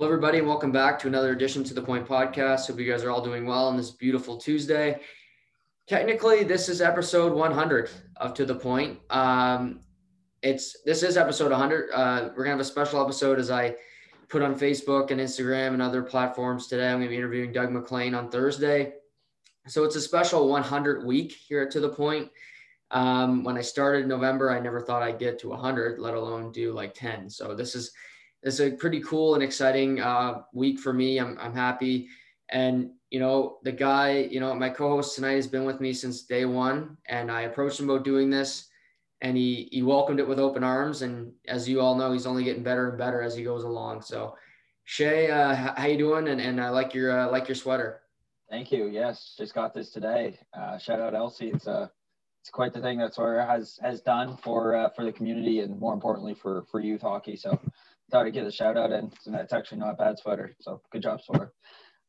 Hello, everybody, and welcome back to another edition to the Point Podcast. Hope you guys are all doing well on this beautiful Tuesday. Technically, this is episode 100 of To the Point. Um, it's this is episode 100. Uh, we're gonna have a special episode as I put on Facebook and Instagram and other platforms today. I'm gonna be interviewing Doug MacLean on Thursday. So it's a special 100 week here at To the Point. Um, when I started November, I never thought I'd get to 100, let alone do like 10. So this is it's a pretty cool and exciting uh, week for me. I'm, I'm happy. And, you know, the guy, you know, my co-host tonight has been with me since day one and I approached him about doing this and he, he welcomed it with open arms. And as you all know, he's only getting better and better as he goes along. So Shay, uh, how you doing? And, and I like your, uh, like your sweater. Thank you. Yes. Just got this today. Uh, shout out Elsie. It's a, uh, it's quite the thing that Sawyer has, has done for, uh, for the community and more importantly for, for youth hockey. So thought I'd get a shout out, and it's actually not a bad sweater. So good job, Sawyer.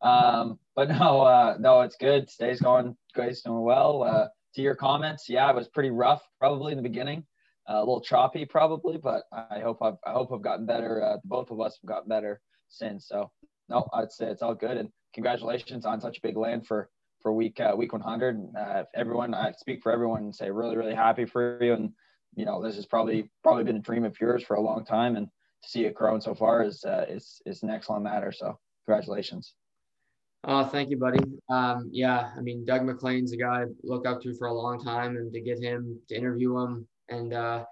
Um, but no, uh, no, it's good. Today's going, guys doing well. Uh, to your comments, yeah, it was pretty rough probably in the beginning, uh, a little choppy probably, but I hope I've, I hope I've gotten better. Uh, both of us have gotten better since. So no, I'd say it's all good, and congratulations on such a big land for for week uh, week 100. Uh, everyone, I speak for everyone and say really really happy for you, and you know this has probably probably been a dream of yours for a long time, and to see it growing so far is uh, is is an excellent matter. So congratulations. Oh, thank you, buddy. Um, yeah, I mean, Doug MacLean's a guy I look up to for a long time, and to get him to interview him and uh,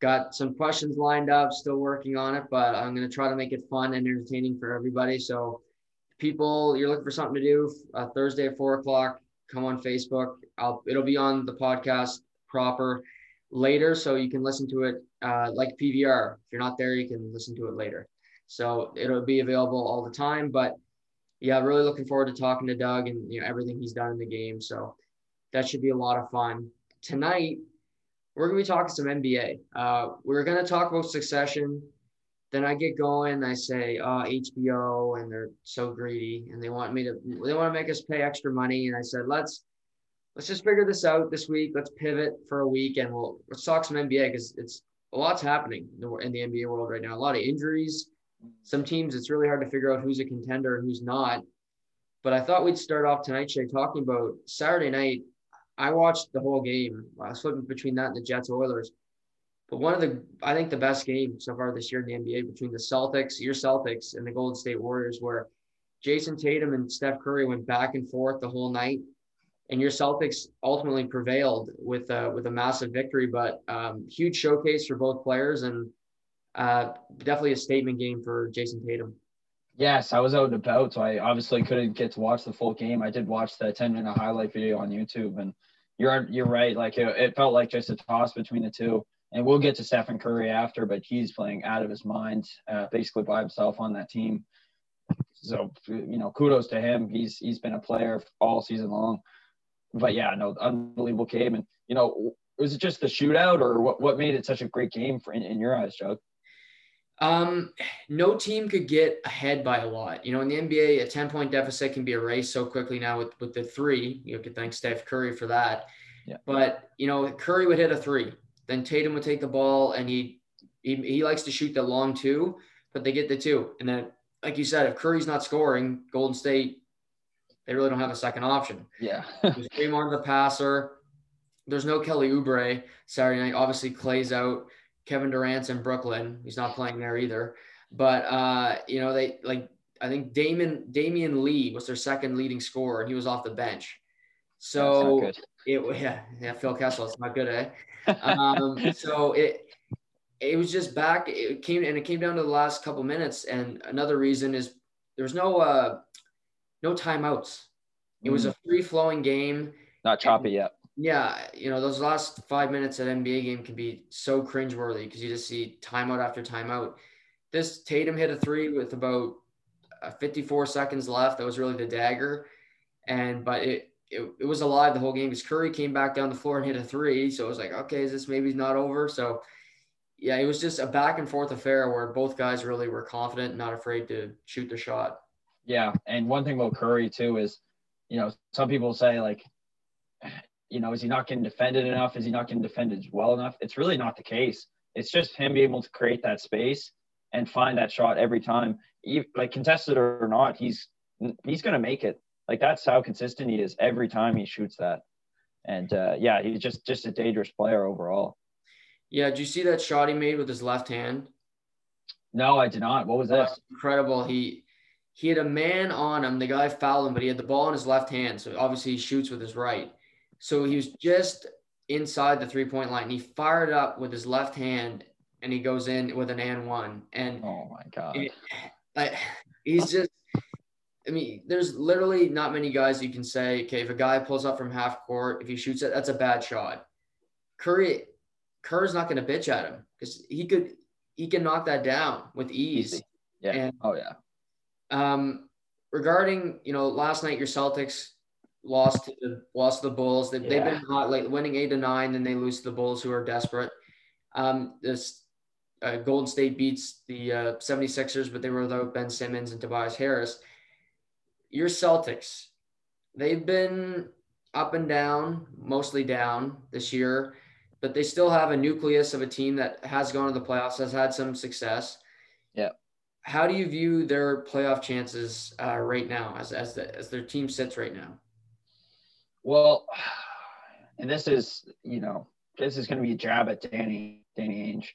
got some questions lined up, still working on it, but I'm to try to make it fun and entertaining for everybody. So, people, you're looking for something to do uh, Thursday at four o'clock, come on Facebook. I'll it'll be on the podcast proper later, so you can listen to it uh, like PVR. If you're not there, you can listen to it later. So it'll be available all the time. But yeah, really looking forward to talking to Doug and you know everything he's done in the game. So that should be a lot of fun. Tonight, we're gonna be talking some NBA. Uh, we're gonna talk about Succession. Then I get going. I say, oh, HBO, and they're so greedy, and they want me to. They want to make us pay extra money, and I said, let's let's just figure this out this week. Let's pivot for a week, and we'll talk some NBA because it's a lot's happening in the NBA world right now. A lot of injuries. Some teams, it's really hard to figure out who's a contender and who's not. But I thought we'd start off tonight, Shay, talking about Saturday night. I watched the whole game. I was flipping between that and the Jets Oilers. But one of the, I think the best game so far this year in the NBA between the Celtics, your Celtics, and the Golden State Warriors, where Jayson Tatum and Steph Curry went back and forth the whole night and your Celtics ultimately prevailed with a, with a massive victory. But um, huge showcase for both players, and uh, definitely a statement game for Jayson Tatum. Yes, I was out and about, so I obviously couldn't get to watch the full game. I did watch the 10 minute highlight video on YouTube, and you're you're right. Like it, it felt like just a toss between the two. And we'll get to Stephen Curry after, but he's playing out of his mind, uh, basically by himself on that team. So you know, kudos to him. He's he's been a player all season long but yeah, no, unbelievable game. And you know, was it just the shootout, or what? What made it such a great game for in, in your eyes, Joe? Um, no team could get ahead by a lot. You know, in the NBA, a 10 point deficit can be erased so quickly now with, with the three. You could thank Steph Curry for that. Yeah. But, you know, Curry would hit a three. Then Tatum would take the ball and he, he, he likes to shoot the long two, but they get the two. And then, like you said, if Curry's not scoring, Golden State they really don't have a second option. Yeah. There's Draymond the passer. There's no Kelly Oubre Saturday night. Obviously, Klay's out. Kevin Durant's in Brooklyn. He's not playing there either. But uh, you know, they like I think Damon Damion Lee was their second leading scorer, and he was off the bench. So it yeah yeah Phil Kessel, it's not good, eh? Um, so it it was just back. It came and it came down to the last couple minutes. And another reason is there was no uh, no timeouts. It was a mm. free flowing game. Not choppy yet. Yeah, you know those last five minutes at NBA game can be so cringeworthy because you just see timeout after timeout. This Tatum hit a three with about uh, 54 seconds left. That was really the dagger, and but it it, it was alive the whole game because Curry came back down the floor and hit a three. So it was like, okay, is this maybe not over? So yeah, it was just a back and forth affair where both guys really were confident, not afraid to shoot the shot. Yeah, and one thing about Curry too is, you know, some people say like, you know, is he not getting defended enough? Is he not getting defended well enough? It's really not the case. It's just him being able to create that space and find that shot every time, like contested or not, he's he's going to make it. Like that's how consistent he is every time he shoots that. And uh, yeah, he's just just a dangerous player overall. Yeah, do you see that shot he made with his left hand? No, I did not. What was that? incredible. He he had a man on him. The guy fouled him, but he had the ball in his left hand. So obviously he shoots with his right. So he was just inside the three point line. He fired up with his left hand and he goes in with an and one. And oh my god, it, I, he's just. I mean, there's literally not many guys you can say, okay, if a guy pulls up from half court, if he shoots it, that's a bad shot. Curry, Kerr's not going to bitch at him because he could he can knock that down with ease. Yeah. And, oh yeah. Um, regarding you know last night your Celtics lost to the lost to the Bulls. They, yeah. They've been hot like winning eight to nine, then they lose to the Bulls who are desperate. Um, this uh, Golden State beats the uh, 76ers, but they were without Ben Simmons and Tobias Harris. Your Celtics, they've been up and down, mostly down this year, but they still have a nucleus of a team that has gone to the playoffs, has had some success. Yeah. How do you view their playoff chances uh, right now as, as, the, as their team sits right now? Well, and this is, you know, this is going to be a jab at Danny, Danny Ainge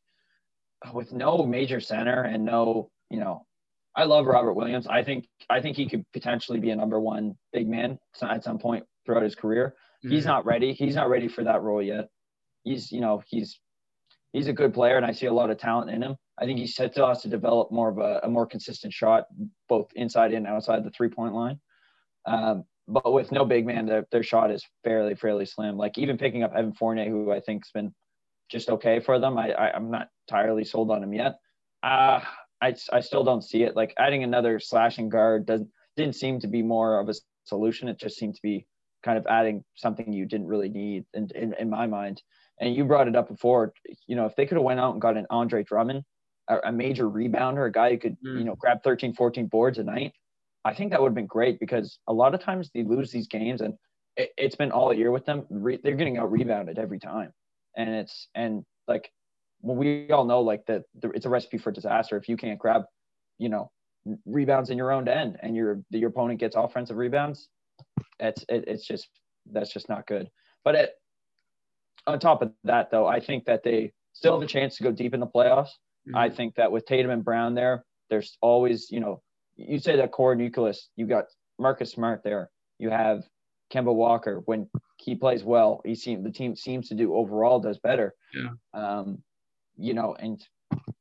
with no major center and no, you know, I love Robert Williams. I think I think he could potentially be a number one big man at some point throughout his career. Mm-hmm. He's not ready. He's not ready for that role yet. He's you know he's he's a good player and I see a lot of talent in him. I think he to us to develop more of a, a more consistent shot, both inside and outside the three point line. Um, but with no big man, their, their shot is fairly fairly slim. Like even picking up Evan Fournier, who I think's been just okay for them. I, I am not entirely sold on him yet. Uh, I I still don't see it. Like adding another slashing guard doesn't didn't seem to be more of a solution. It just seemed to be kind of adding something you didn't really need in, in, in my mind. And you brought it up before, you know, if they could have went out and got an Andre Drummond, a, a major rebounder, a guy who could, mm. you know, grab 13, 14 boards a night, I think that would have been great because a lot of times they lose these games and it, has been all year with them. Re, they're getting out rebounded every time and it's and like well, we all know like that it's a recipe for disaster if you can't grab you know rebounds in your own end and your your opponent gets offensive rebounds it's it, it's just that's just not good but it on top of that though i think that they still have a chance to go deep in the playoffs mm-hmm. i think that with tatum and brown there there's always you know you say that core nucleus you got marcus smart there you have Kemba Walker when he plays well, he seems the team seems to do overall does better. Yeah. Um, you know, and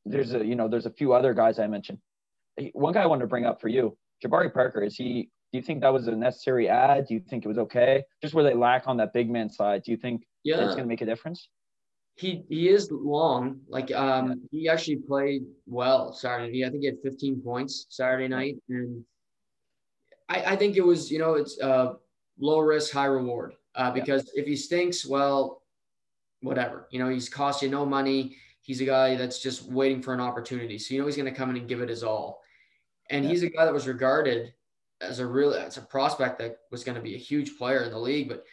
there's a you know there's a few other guys I mentioned. One guy I wanted to bring up for you, Jabari Parker. Is he? Do you think that was a necessary ad? Do you think it was okay? Just where they lack on that big man side, do you think yeah. it's going to make a difference? He he is long. Like um, he actually played well Saturday. I think he had 15 points Saturday night, and I I think it was you know it's uh low risk, high reward. Uh, because yeah. if he stinks, well, whatever. You know, he's cost you no money. He's a guy that's just waiting for an opportunity. So you know he's going to come in and give it his all. And yeah. he's a guy that was regarded as a real as a prospect that was going to be a huge player in the league, but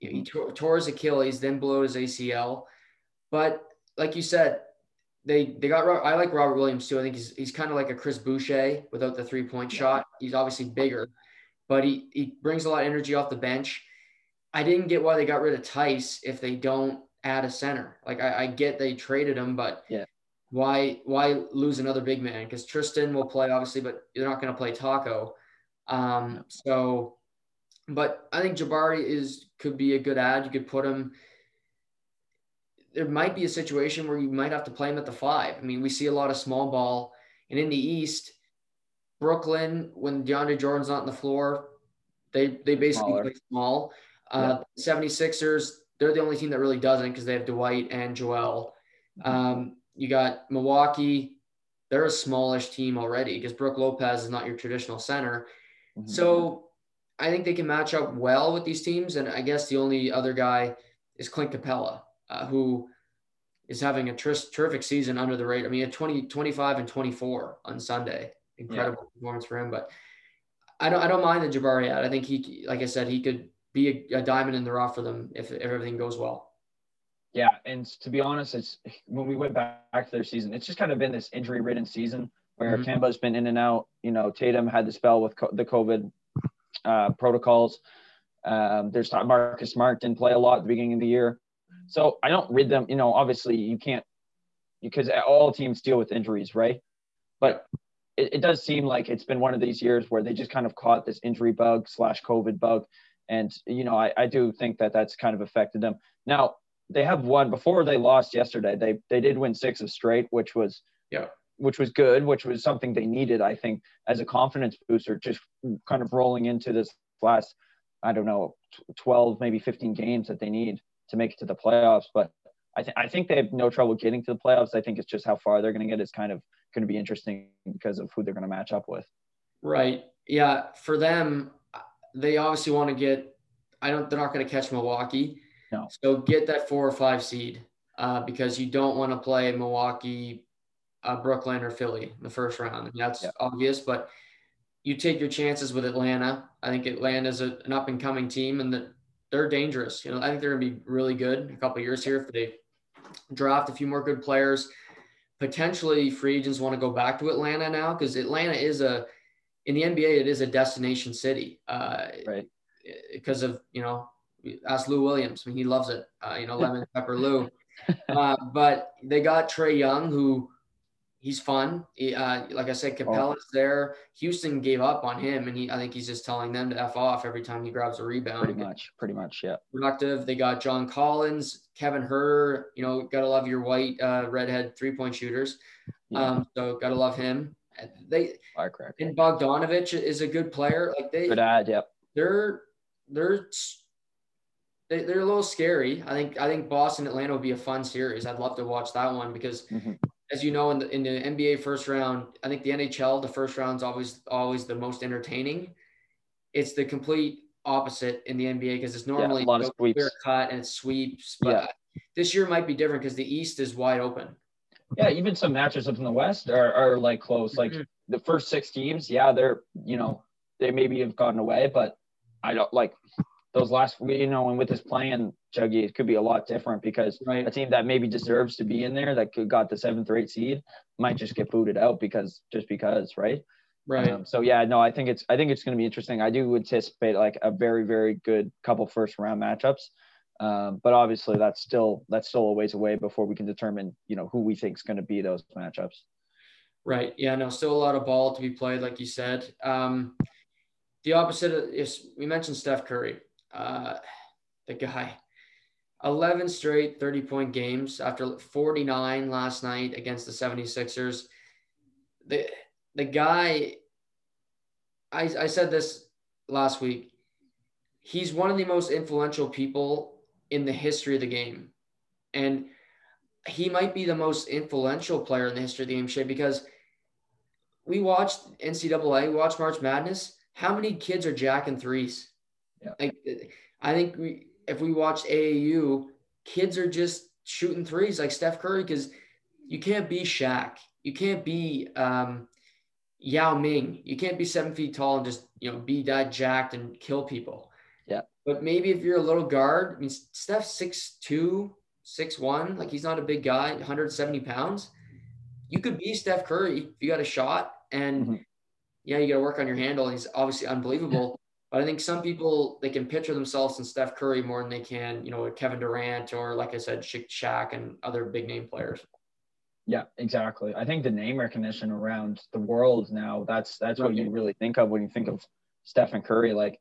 he tore, tore his Achilles, then blew his ACL. But like you said, they they got. I like Robert Williams too. I think he's he's kind of like a Chris Boucher without the three point shot. He's obviously bigger, but he, he brings a lot of energy off the bench. I didn't get why they got rid of Theis if they don't add a center. Like I, I get they traded him, but yeah, why why lose another big man? Because Tristan will play obviously, but you're not going to play Tacko. Um, so, but I think Jabari is could be a good ad. You could put him. There might be a situation where you might have to play him at the five. I mean, we see a lot of small ball, and in the East, Brooklyn, when DeAndre Jordan's not on the floor, they they basically Smaller. play small. Uh, yeah. 76ers, they're the only team that really doesn't because they have Dwight and Joel. Mm-hmm. Um, you got Milwaukee, they're a smallish team already because Brook Lopez is not your traditional center. Mm-hmm. So I think they can match up well with these teams. And I guess the only other guy is Clint Capela, uh, who is having a tr- terrific season under the rate. I mean, at 20, 25 and 24 on Sunday incredible yeah. performance for him. But I don't I don't mind the Jabari ad. I think he like I said he could be a, a diamond in the rough for them if, if everything goes well. Yeah, and to be honest, it's when we went back to their season, it's just kind of been this injury-ridden season where mm-hmm. Kemba's been in and out. You know, Tatum had the spell with co- the COVID uh, protocols. Um, there's Marcus Smart didn't play a lot at the beginning of the year, so I don't rid them. You know, obviously you can't because all teams deal with injuries, right? But it, it does seem like it's been one of these years where they just kind of caught this injury bug slash COVID bug, and you know I, I do think that that's kind of affected them. Now they have won before they lost yesterday. They they did win six of straight, which was yeah, which was good, which was something they needed, I think, as a confidence booster, just kind of rolling into this last, I don't know, 12, maybe 15 games that they need to make it to the playoffs. But I think I think they have no trouble getting to the playoffs. I think it's just how far they're going to get is kind of going to be interesting because of who they're going to match up with. Right. Yeah. For them, they obviously want to get. I don't. They're not going to catch Milwaukee. No. So get that four or five seed uh, because you don't want to play Milwaukee, uh, Brooklyn, or Philly in the first round. I mean, that's yeah. obvious, but you take your chances with Atlanta. I think Atlanta is a, an up and coming team, and that they're dangerous. You know, I think they're going to be really good a couple years here if they draft a few more good players. Potentially, free agents want to go back to Atlanta now because Atlanta is a in the NBA. It is a destination city, uh, right? Because of you know ask Lou Williams. I mean, he loves it. Uh, you know, lemon pepper Lou. Uh, but they got Trae Young, who he's fun. He, uh, like I said, Capela's oh. there. Houston gave up on him, and he I think he's just telling them to f off every time he grabs a rebound. Pretty much, pretty much, yeah. Productive. They got John Collins, Kevin Huerter. You know, gotta love your white uh, redhead three point shooters. Yeah. Um, so gotta love him. They Firecracker. and Bogdanovich is a good player. Like they good ad, yep. They're they're they, they're a little scary. I think I think Boston Atlanta would be a fun series. I'd love to watch that one because, mm-hmm. As you know, in the in the NBA first round, I think the NHL the first round is always always the most entertaining. It's the complete opposite in the NBA because it's normally yeah, a lot of sweeps. clear cut and it sweeps. But yeah. this year might be different because the East is wide open. Yeah, even some matches up in the West are, are like close. Like mm-hmm. the first six teams, yeah, they're you know they maybe have gotten away, but I don't like those last, you know, and with this plan, Chuggy, it could be a lot different because right. a team that maybe deserves to be in there that could got the seventh or eighth seed might just get booted out because just because, right? Right. Um, so yeah, no, I think it's I think it's going to be interesting. I do anticipate like a very very good couple first round matchups, um, but obviously that's still that's still a ways away before we can determine you know who we think is going to be those matchups. Right. Yeah. No. Still a lot of ball to be played, like you said. Um, the opposite is we mentioned Steph Curry uh, the guy. 11 straight 30 point games after 49 last night against the 76ers. The, the guy, I, I said this last week, he's one of the most influential people in the history of the game. And he might be the most influential player in the history of the game, Shay, because we watched NCAA, we watched March Madness. How many kids are jacking threes? Yeah. Like I think we if we watched AAU, kids are just shooting threes like Steph Curry because you can't be Shaq. You can't be um, Yao Ming. You can't be seven feet tall and just you know be that jacked and kill people. Yeah. But maybe if you're a little guard, I mean Steph's six two, six one, like he's not a big guy, 170 pounds. You could be Steph Curry if you got a shot. And mm-hmm. yeah, you got to work on your handle. He's obviously unbelievable. But I think some people they can picture themselves in Steph Curry more than they can, you know, Kevin Durant or like I said, Shaq and other big name players. Yeah, exactly. I think the name recognition around the world now that's that's what you really think of when you think of Stephen Curry. Like,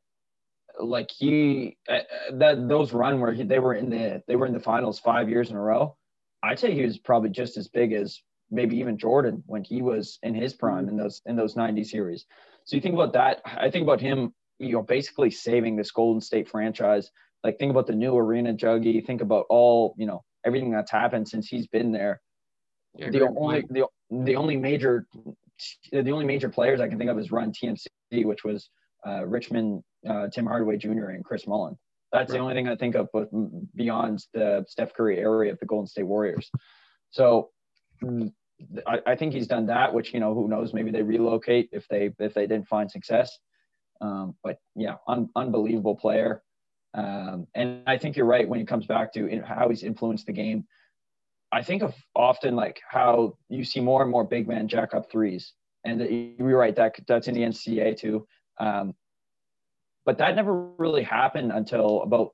like he uh, that those run where he, they were in the they were in the finals five years in a row. I'd say he was probably just as big as maybe even Jordan when he was in his prime in those in those 90 series. So you think about that. I think about him you know, basically saving this Golden State franchise. Like think about the new arena juggy. Think about all, you know, everything that's happened since he's been there. Yeah, the only the, the only major the only major players I can think of is run TMC, which was uh, Richmond, uh, Tim Hardaway Jr. and Chris Mullin. That's right. the only thing I think of but beyond the Steph Curry area of the Golden State Warriors. So mm, I, I, think he's done that, which you know who knows maybe they relocate if they if they didn't find success. Um, but yeah, un- unbelievable player. Um, and I think you're right when it comes back to how he's influenced the game. I think of often like how you see more and more big men jack up threes, and you're right that that's in the NCAA too. Um, but that never really happened until about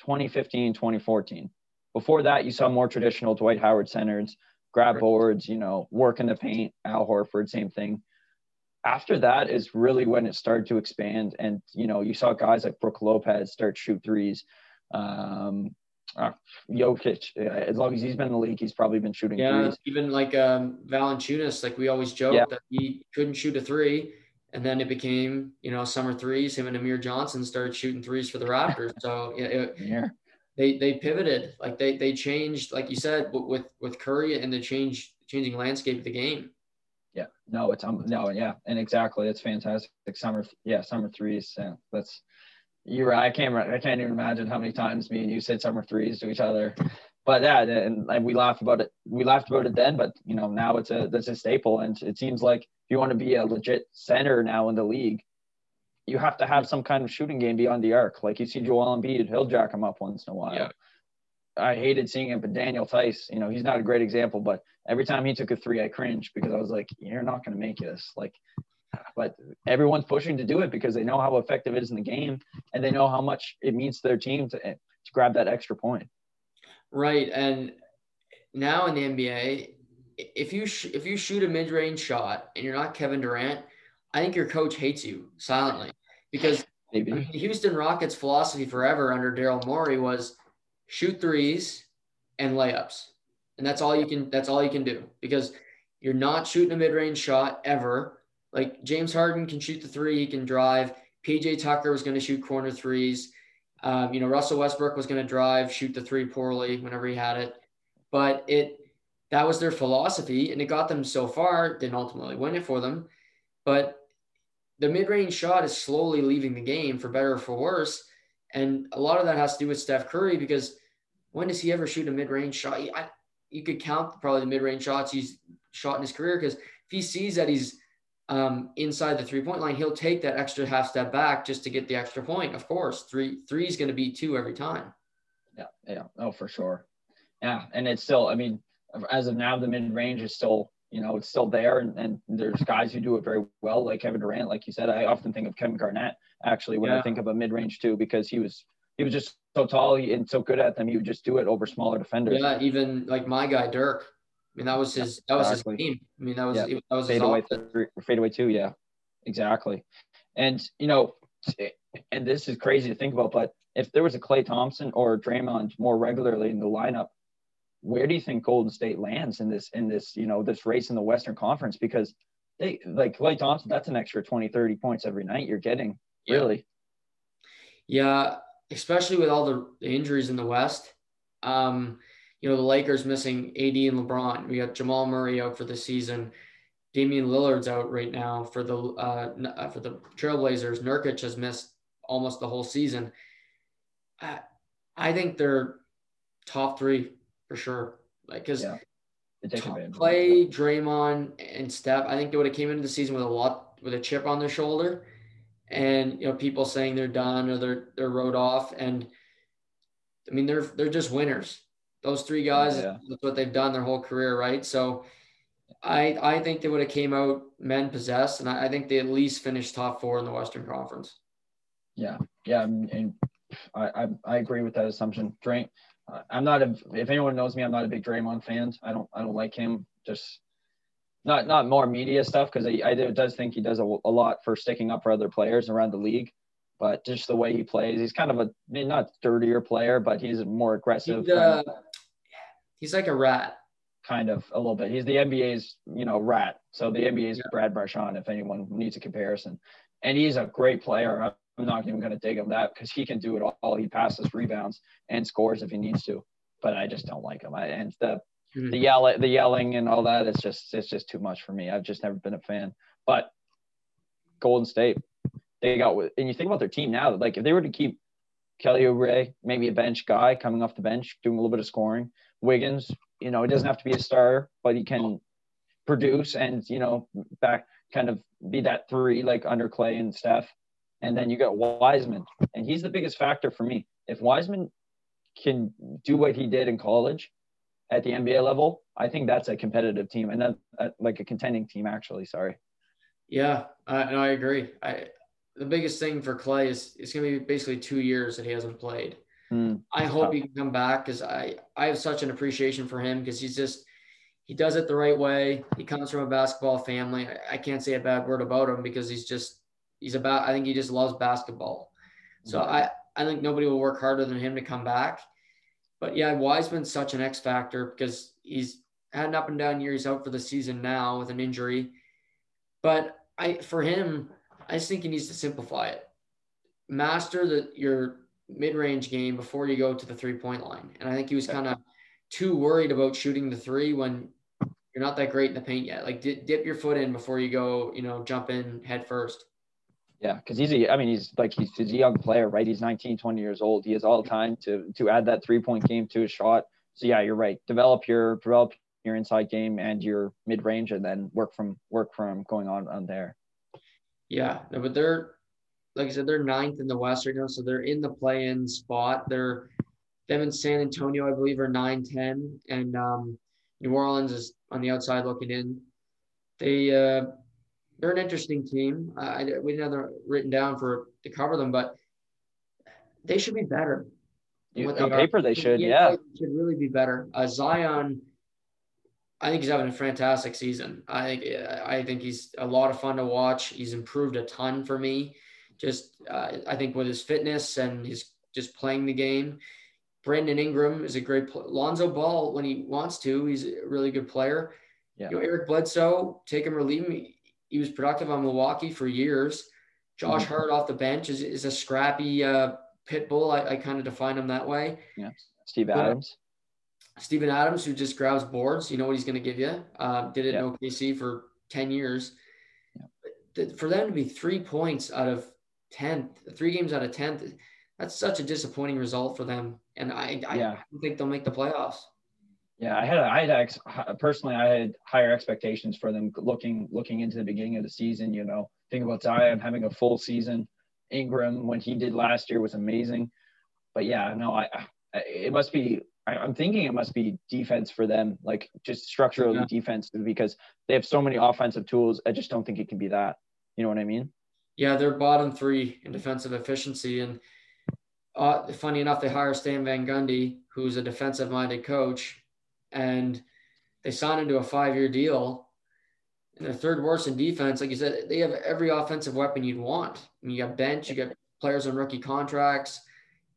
2015, 2014. Before that, you saw more traditional Dwight Howard centers, grab boards, you know, work in the paint. Al Horford, same thing. After that is really when it started to expand, and you know, you saw guys like Brook Lopez start shoot threes. Um, uh, Jokic, uh, as long as he's been in the league, he's probably been shooting yeah, threes. even like um, Valanciunas, like we always joke Yeah. that he couldn't shoot a three, and then it became you know summer threes. Him and Amir Johnson started shooting threes for the Raptors. So yeah, it, Yeah, they they pivoted, like they they changed, like you said, with with Curry and the change changing landscape of the game. Yeah. No, it's um, no, yeah, and exactly, it's fantastic. Summer, yeah, summer threes. Yeah, that's you're right. I can't. I can't even imagine how many times me and you said summer threes to each other. But yeah, and, and we laughed about it. We laughed about it then, but you know now it's a that's a staple, and it seems like if you want to be a legit center now in the league, you have to have some kind of shooting game beyond the arc. Like you see Joel Embiid, he'll jack him up once in a while. Yeah. I hated seeing him, but Daniel Theis, you know, he's not a great example, but every time he took a three, I cringed because I was like, you're not going to make this. Like, but everyone's pushing to do it because they know how effective it is in the game and they know how much it means to their team to, eh, to grab that extra point. Right, and now in the NBA, if you sh- if you shoot a mid range shot and you're not Kevin Durant, I think your coach hates you silently because Maybe. the Houston Rockets' philosophy forever under Daryl Morey was shoot threes and layups, and that's all you can. That's all you can do because you're not shooting a mid-range shot ever. Like James Harden can shoot the three, he can drive. PJ Tucker was going to shoot corner threes. Um, you know, Russell Westbrook was going to drive, shoot the three poorly whenever he had it, but it that was their philosophy, and it got them so far. Didn't ultimately win it for them, but the mid-range shot is slowly leaving the game for better or for worse. And a lot of that has to do with Steph Curry because when does he ever shoot a mid-range shot? I, you could count probably the mid-range shots he's shot in his career because if he sees that he's um, inside the three-point line, he'll take that extra half step back just to get the extra point. Of course, three three is going to be two every time. Yeah. Yeah. Oh, for sure. Yeah. And it's still, I mean, as of now, the mid range is still, you know, it's still there. And, and there's guys who do it very well, like Kevin Durant. Like you said, I often think of Kevin Garnett actually when I think of a mid range too, because he was, he was just so tall and so good at them. He would just do it over smaller defenders. Yeah, even like my guy Dirk. I mean, that was his that was exactly. his game. I mean, that was Yeah. that was his fade away three, fade away two. Yeah, exactly. And you know, and this is crazy to think about, but if there was a Klay Thompson or Draymond more regularly in the lineup, where do you think Golden State lands in this in this you know this race in the Western Conference? Because they like Klay Thompson, that's an extra 20, 30 points every night you're getting. Yeah. Really, Yeah, especially with all the, the injuries in the West. Um, you know, the Lakers missing AD and LeBron. We got Jamal Murray out for the season. Damian Lillard's out right now for the uh, uh, for the Trailblazers. Nurkic has missed almost the whole season. I, I think they're top three for sure. Like, because Yeah. they take advantage. of that. Klay, Draymond, and Steph, I think they would have came into the season with a lot with a chip on their shoulder, and you know people saying they're done or they're they're wrote off, and I mean they're they're just winners. Those three guys, Yeah. that's what they've done their whole career, right? So, I I think they would have came out men possessed, and I, I think they at least finished top four in the Western Conference. Yeah, yeah, and I, I I agree with that assumption. Drain, uh, I'm not a. If anyone knows me, I'm not a big Draymond fan. I don't I don't like him. Just not not more media stuff because I I do- does think he does a, a lot for sticking up for other players around the league. But just the way he plays, he's kind of a not dirtier player, but he's more aggressive. He's, kind, uh, of, he's like a rat. kind of a little bit. He's the NBA's you know rat. So the NBA's Yeah. Brad Marchand, if anyone needs a comparison, and he's a great player. I'm- I'm not even going to dig him that because he can do it all. He passes, rebounds, and scores if he needs to. But I just don't like him. I, and the Mhm. the yell the yelling and all that it's just it's just too much for me. I've just never been a fan. But Golden State, they got. And you think about their team now. Like if they were to keep Kelly Oubre, maybe a bench guy coming off the bench, doing a little bit of scoring. Wiggins, you know, it doesn't have to be a star, but he can produce and you know back kind of be that three like under Klay and Steph. And then you got Wiseman, and he's the biggest factor for me. if Wiseman can do what he did in college at the NBA level, I think that's a competitive team and then uh, like a contending team actually. Sorry. Yeah, uh, no, I agree. I the biggest thing for Klay is it's going to be basically two years that he hasn't played. Mm. I hope he can come back because I I have such an appreciation for him because he's just he does it the right way. He comes from a basketball family. I, I can't say a bad word about him because he's just he's about I think he just loves basketball. So mm. I I think nobody will work harder than him to come back. But yeah, Wiseman's such an X factor because he's had an up and down year. He's out for the season now with an injury. But I for him, I just think he needs to simplify it. Master the your mid-range game before you go to the three-point line. And I think he was kind of too worried about shooting the three when you're not that great in the paint yet. Like dip, dip your foot in before you go, you know, jump in head first. Yeah, because he's a, I mean, he's like he's, he's a young player, right? He's 19, 20 years old. He has all the time to to add that three point game to his shot. So yeah, you're right. Develop your develop your inside game and your mid range, and then work from work from going on on there. Yeah, no, but they're like I said, they're ninth in the West right now, so they're in the play-in spot. They're them in San Antonio, I believe, are 9-10, and um, New Orleans is on the outside looking in. They uh, they're an interesting team. I, we didn't have them written down for to cover them, but they should be better. You, on paper, they should. Yeah, they should really be better. Uh, Zion, I think he's having a fantastic season. I think I think he's a lot of fun to watch. He's improved a ton for me. Just uh, I think with his fitness and his just playing the game. Brandon Ingram is a great. Lonzo Ball, when he wants to, he's a really good player. Yeah. You know, Eric Bledsoe, take him or leave him. He was productive on Milwaukee for years. Josh mm-hmm. Hart off the bench is, is a scrappy uh, pit bull. I, I kind of define him that way. Yeah. Steve Adams. Steven Adams, who just grabs boards, you know what he's going to give you. Uh, did it yeah. in OKC for 10 years. Yeah. For them to be three points out of 10, three games out of 10, that's such a disappointing result for them. And I, I yeah. don't think they'll make the playoffs. Yeah, I had I had personally I had higher expectations for them looking looking into the beginning of the season. You know, think about Zion having a full season. Ingram when he did last year was amazing, but yeah, no, I, I it must be. I, am thinking it must be defense for them, like just structurally yeah. defense, because they have so many offensive tools. I just don't think it can be that. You know what I mean? Yeah, they're bottom three in defensive efficiency, and uh, funny enough, they hire Stan Van Gundy, who's a defensive-minded coach, and they signed him to a five-year deal. And they're third worst in defense. Like you said, they have every offensive weapon you'd want. I mean, you got bench, you got players on rookie contracts,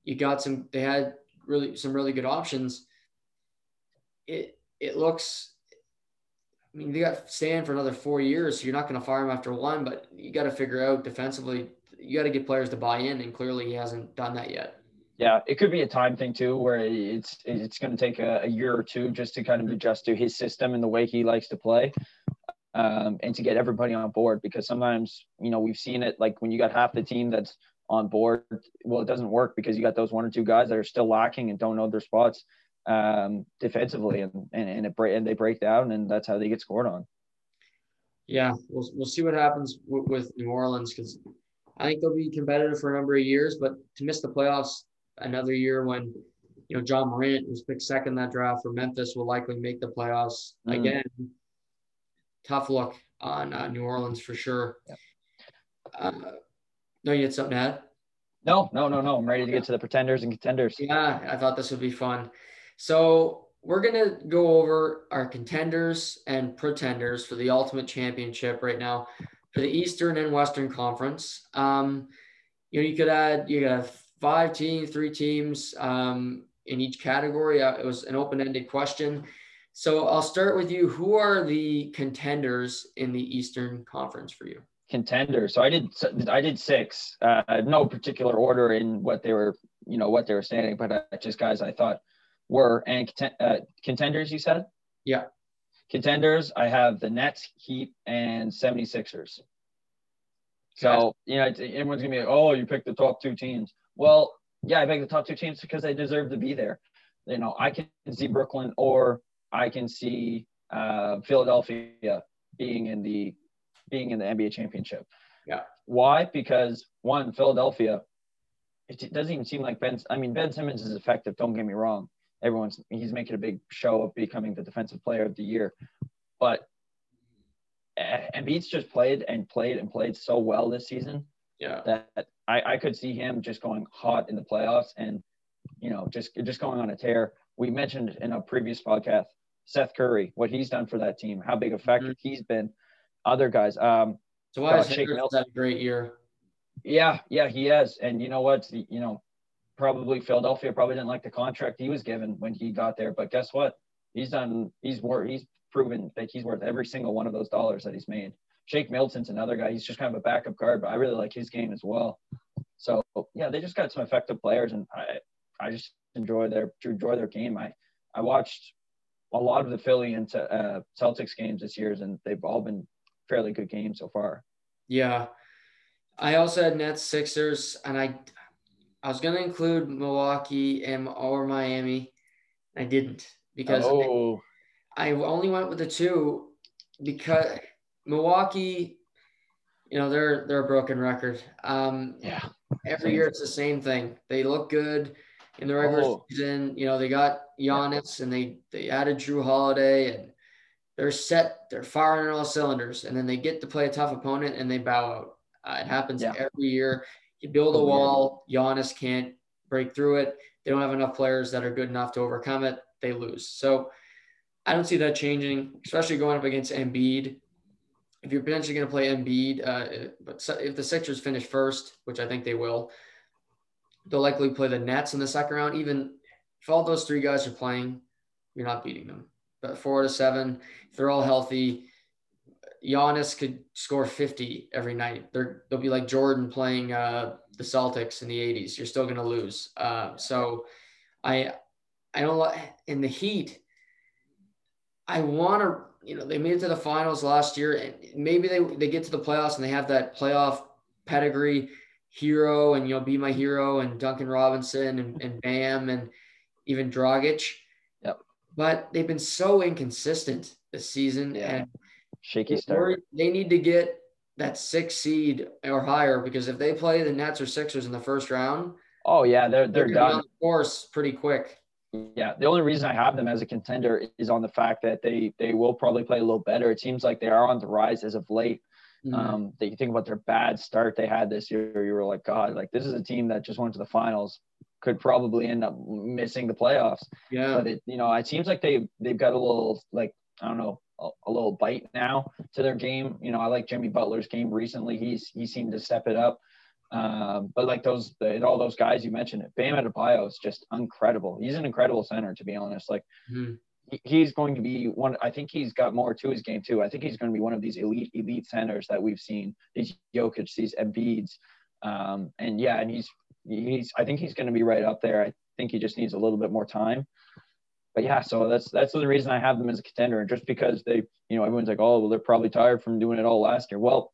you got some. They had really some really good options. It it looks. I mean, they got Stan for another four years, so you're not going to fire him after one. But you got to figure out defensively you got to get players to buy in, and clearly he hasn't done that yet. Yeah, it could be a time thing too, where it's it's going to take a, a, year or two just to kind of adjust to his system and the way he likes to play, um, and to get everybody on board. Because sometimes you know we've seen it like when you got half the team that's on board, well, it doesn't work because you got those one or two guys that are still lacking and don't know their spots um, defensively, and and and, it, and they break down, and that's how they get scored on. Yeah, we'll we'll see what happens with, with New Orleans because I think they'll be competitive for a number of years, but to miss the playoffs another year when you know Ja Morant was picked second that draft for Memphis will likely make the playoffs mm. again. Tough look on uh, New Orleans for sure. Yeah. Uh, no, you had something to add? No, no, no, no. I'm ready to get to the pretenders and contenders. Yeah, I thought this would be fun. So we're gonna go over our contenders and pretenders for the ultimate championship right now for the Eastern and Western Conference. Um, you know, you could add you got five teams, three teams um, in each category. Uh, it was an open-ended question. So I'll start with you. Who are the contenders in the Eastern Conference for you? Contenders. So I did I did six. Uh, no particular order in what they were, you know, what they were standing, but uh, just guys I thought were and uh, contenders. You said. Yeah. Contenders, I have the Nets, Heat, and 76ers. So, you know, everyone's going to be like, oh, you picked the top two teams. Well, yeah, I picked the top two teams because they deserve to be there. You know, I can see Brooklyn or I can see uh, Philadelphia being in the being in the NBA championship. Yeah. Why? Because one, Philadelphia it doesn't even seem like Ben. I mean, Ben Simmons is effective. Don't get me wrong. Everyone's he's making a big show of becoming the defensive player of the year, but Embiid's just played and played and played so well this season. Yeah. That I, I could see him just going hot in the playoffs and you know just just going on a tear. We mentioned in a previous podcast Seth Curry, what he's done for that team, how big a factor mm-hmm. he's been. Other guys. Um, so why uh, is Shake Milton had a great year? Yeah, yeah, he has. And you know what? You know, probably Philadelphia probably didn't like the contract he was given when he got there. But guess what? He's done. He's worth. He's proven that he's worth every single one of those dollars that he's made. Shake Milton's another guy. He's just kind of a backup guard, but I really like his game as well. So yeah, they just got some effective players, and I I just enjoy their enjoy their game. I I watched a lot of the Philly and uh, Celtics games this year, and they've all been fairly good games so far. Yeah, I also had Nets, Sixers, and I I was gonna include Milwaukee and or Miami. I didn't because oh. I, I only went with the two because Milwaukee, you know, they're they're a broken record. Um, yeah. Every year it's the same thing. They look good in the regular oh. season. You know, they got Giannis and they they added Jrue Holiday and they're set. They're firing on all cylinders, and then they get to play a tough opponent and they bow out. Uh, it happens yeah. every year. You build a oh, wall. Giannis can't break through it. They don't have enough players that are good enough to overcome it. They lose. So I don't see that changing, especially going up against Embiid. If you're potentially going to play Embiid, uh, but if the Sixers finish first, which I think they will, they'll likely play the Nets in the second round. Even if all those three guys are playing, you're not beating them. But four to seven, if they're all healthy, Giannis could score 50 every night. They're, they'll be like Jordan playing uh, the Celtics in the 80s. You're still going to lose. Uh, so I I don't like in the Heat. I want to, you know, they made it to the finals last year, and maybe they they get to the playoffs and they have that playoff pedigree hero, and you'll be my hero, and Duncan Robinson and, and Bam and even Dragic. Yep. But they've been so inconsistent this season, yeah. and shaky start. They need to get that six seed or higher because if they play the Nets or Sixers in the first round, oh yeah, they're they're, they're done. The course pretty quick. Yeah, the only reason I have them as a contender is on the fact that they they will probably play a little better. It seems like they are on the rise as of late. Mm-hmm. Um, that you think about their bad start they had this year, you were like, God, like this is a team that just went to the finals, could probably end up missing the playoffs. Yeah. But it, you know, it seems like they they've got a little like I don't know a, a little bite now to their game. You know, I like Jimmy Butler's game recently. He's he seemed to step it up. Um, but like those, the, all those guys you mentioned, Bam Adebayo is just incredible. He's an incredible center, to be honest. Like mm-hmm. he, he's going to be one. I think he's got more to his game too. I think he's going to be one of these elite, elite centers that we've seen. These Jokic, these Embiids, um, and yeah, and he's he's. I think he's going to be right up there. I think he just needs a little bit more time but yeah, so that's that's the reason I have them as a contender, just because they, you know, everyone's like, oh, well, they're probably tired from doing it all last year. Well,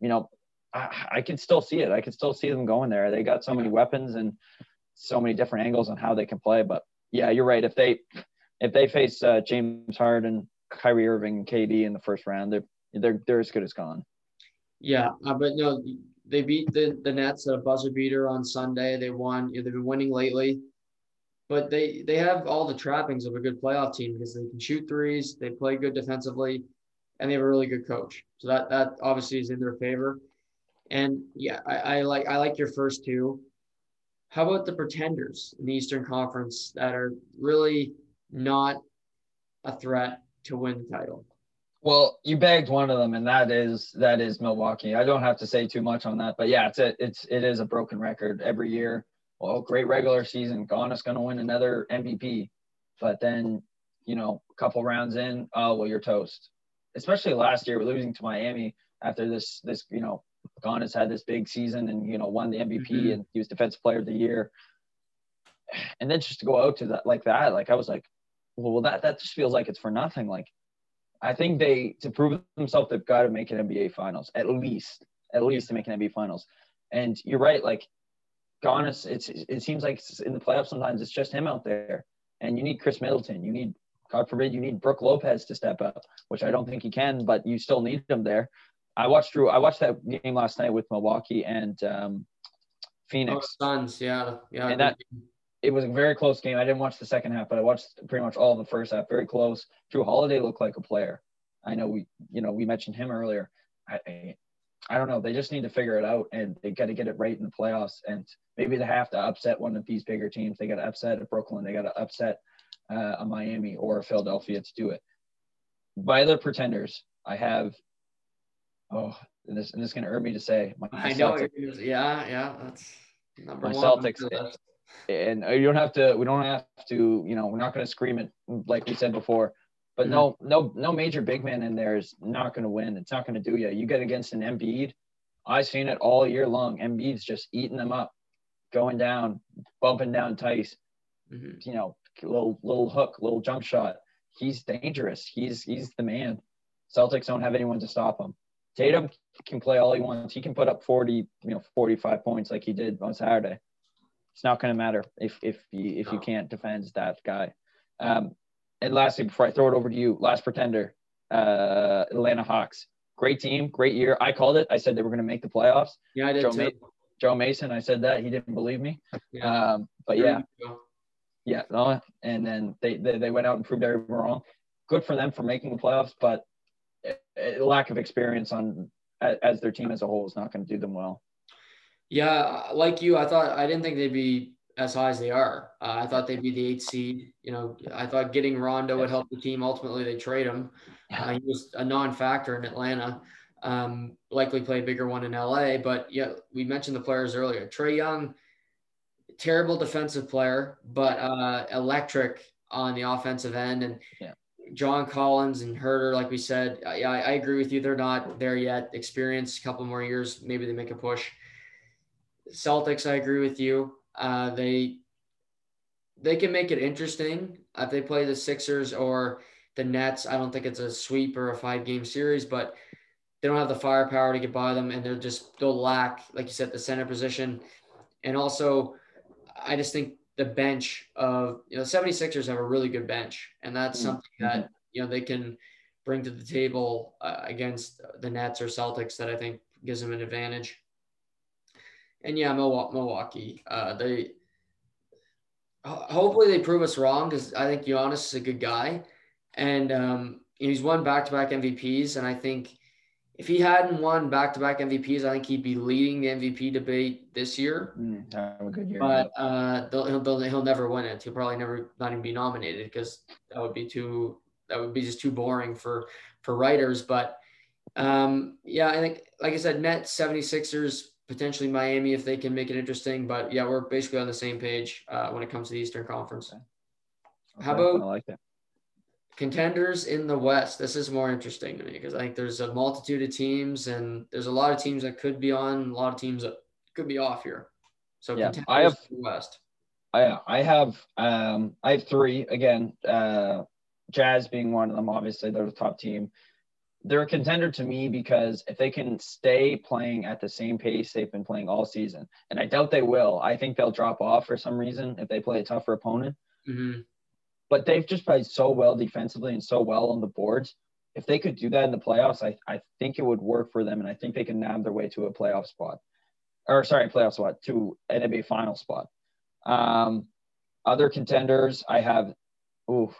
you know, I, I can still see it. I can still see them going there. They got so many weapons and so many different angles on how they can play. But yeah, you're right. If they if they face uh, James Harden, Kyrie Irving, KD in the first round, they're they're they're as good as gone. Yeah, uh, but no, they beat the the Nets at a buzzer beater on Sunday. They won. You know, They've been winning lately but they they have all the trappings of a good playoff team because they can shoot threes, they play good defensively, and they have a really good coach. So that that obviously is in their favor. And yeah, I, I like I like your first two. How about the pretenders in the Eastern Conference that are really not a threat to win the title? Well, you bagged one of them, and that is that is Milwaukee. I don't have to say too much on that, but yeah, it's a, it's it is a broken record every year well, great regular season. Giannis going to win another MVP. But then, you know, a couple rounds in, oh, well, you're toast. Especially last year, losing to Miami after this, this, you know, Giannis had this big season and, you know, won the MVP mm-hmm. and he was defensive player of the year. And then just to go out to that, like that, like I was like, well, that, that just feels like it's for nothing. Like, I think they, to prove themselves, they've got to make an NBA finals, at least, at least to make an NBA finals. And you're right. Like, Giannis, it's it seems like in the playoffs sometimes it's just him out there, and you need Khris Middleton, you need God forbid you need Brook Lopez to step up, which I don't think he can, but you still need him there. I watched Jrue. I watched that game last night with Milwaukee and um, Phoenix. Oh, Suns, yeah, yeah. And that it was a very close game. I didn't watch the second half, but I watched pretty much all of the first half. Very close. Jrue Holiday looked like a player. I know we, you know, we mentioned him earlier. I, I, I don't know. They just need to figure it out, and they got to get it right in the playoffs. And maybe they have to upset one of these bigger teams. They got to upset a Brooklyn. They got to upset uh, a Miami or a Philadelphia to do it. By the pretenders, I have. Oh, and this and this is gonna hurt me to say. My I know. Celtics, yeah, yeah. That's number my one. Celtics. And you don't have to. We don't have to. You know, we're not gonna scream it like we said before. But no, mm-hmm. no, no major big man in there is not going to win. It's not going to do you. You get against an Embiid. I've seen it all year long. Embiid's just eating them up, going down, bumping down Theis. Mm-hmm. You know, little little hook, little jump shot. He's dangerous. He's he's the man. Celtics don't have anyone to stop him. Tatum can play all he wants. He can put up 40, you know, 45 points like he did on Saturday. It's not going to matter if if you if you can't defend that guy. Um, and lastly, before I throw it over to you, last pretender, uh, Atlanta Hawks. Great team, great year. I called it. I said they were going to make the playoffs. Yeah, I did Joe, too. Ma- Joe Mason, I said that. He didn't believe me. Yeah. Um, but yeah. Yeah. No, and then they, they, they went out and proved everyone wrong. Good for them for making the playoffs, but lack of experience on as their team as a whole is not going to do them well. Yeah, like you, I thought I didn't think they'd be as high as they are. Uh, I thought they'd be the eighth seed. You know, I thought getting Rondo would help the team. Ultimately, they trade him. Uh, he was a non-factor in Atlanta. Um, likely play a bigger one in LA. But yeah, we mentioned the players earlier. Trae Young, terrible defensive player, but uh, electric on the offensive end. And yeah. John Collins and Huerter, like we said, I, I agree with you. They're not there yet. Experience, a couple more years, maybe they make a push. Celtics, I agree with you. Uh, they they can make it interesting if they play the Sixers or the Nets. I don't think it's a sweep or a five game series, but they don't have the firepower to get by them, and they're just they'll lack, like you said, the center position, and also I just think the bench of you know 76ers have a really good bench, and that's mm-hmm. something that you know they can bring to the table uh, against the Nets or Celtics that I think gives them an advantage and yeah, Milwaukee. Uh, they hopefully they prove us wrong because I think Giannis is a good guy, and um, he's won back-to-back MVPs. And I think if he hadn't won back-to-back MVPs, I think he'd be leading the MVP debate this year. Mm, have a good year. But uh, he'll, he'll, he'll never win it. He'll probably never not even be nominated because that would be too that would be just too boring for for writers. But um, yeah, I think like I said, Nets 76ers potentially Miami if they can make it interesting. But yeah, we're basically on the same page uh, when it comes to the Eastern Conference. Okay. How about I like that. Contenders in the West? This is more interesting to me because I think there's a multitude of teams and there's a lot of teams that could be on, a lot of teams that could be off here. So yeah, I have West. I I have um I have three again. Uh, Jazz being one of them. Obviously, they're the top team they're a contender to me because if they can stay playing at the same pace they've been playing all season, and I doubt they will, I think they'll drop off for some reason if they play a tougher opponent. Mm-hmm. But they've just played so well defensively and so well on the boards. If they could do that in the playoffs, I, I think it would work for them, and I think they can nab their way to a playoff spot, or sorry, playoff spot to an NBA final spot. Um, other contenders, I have, ooh,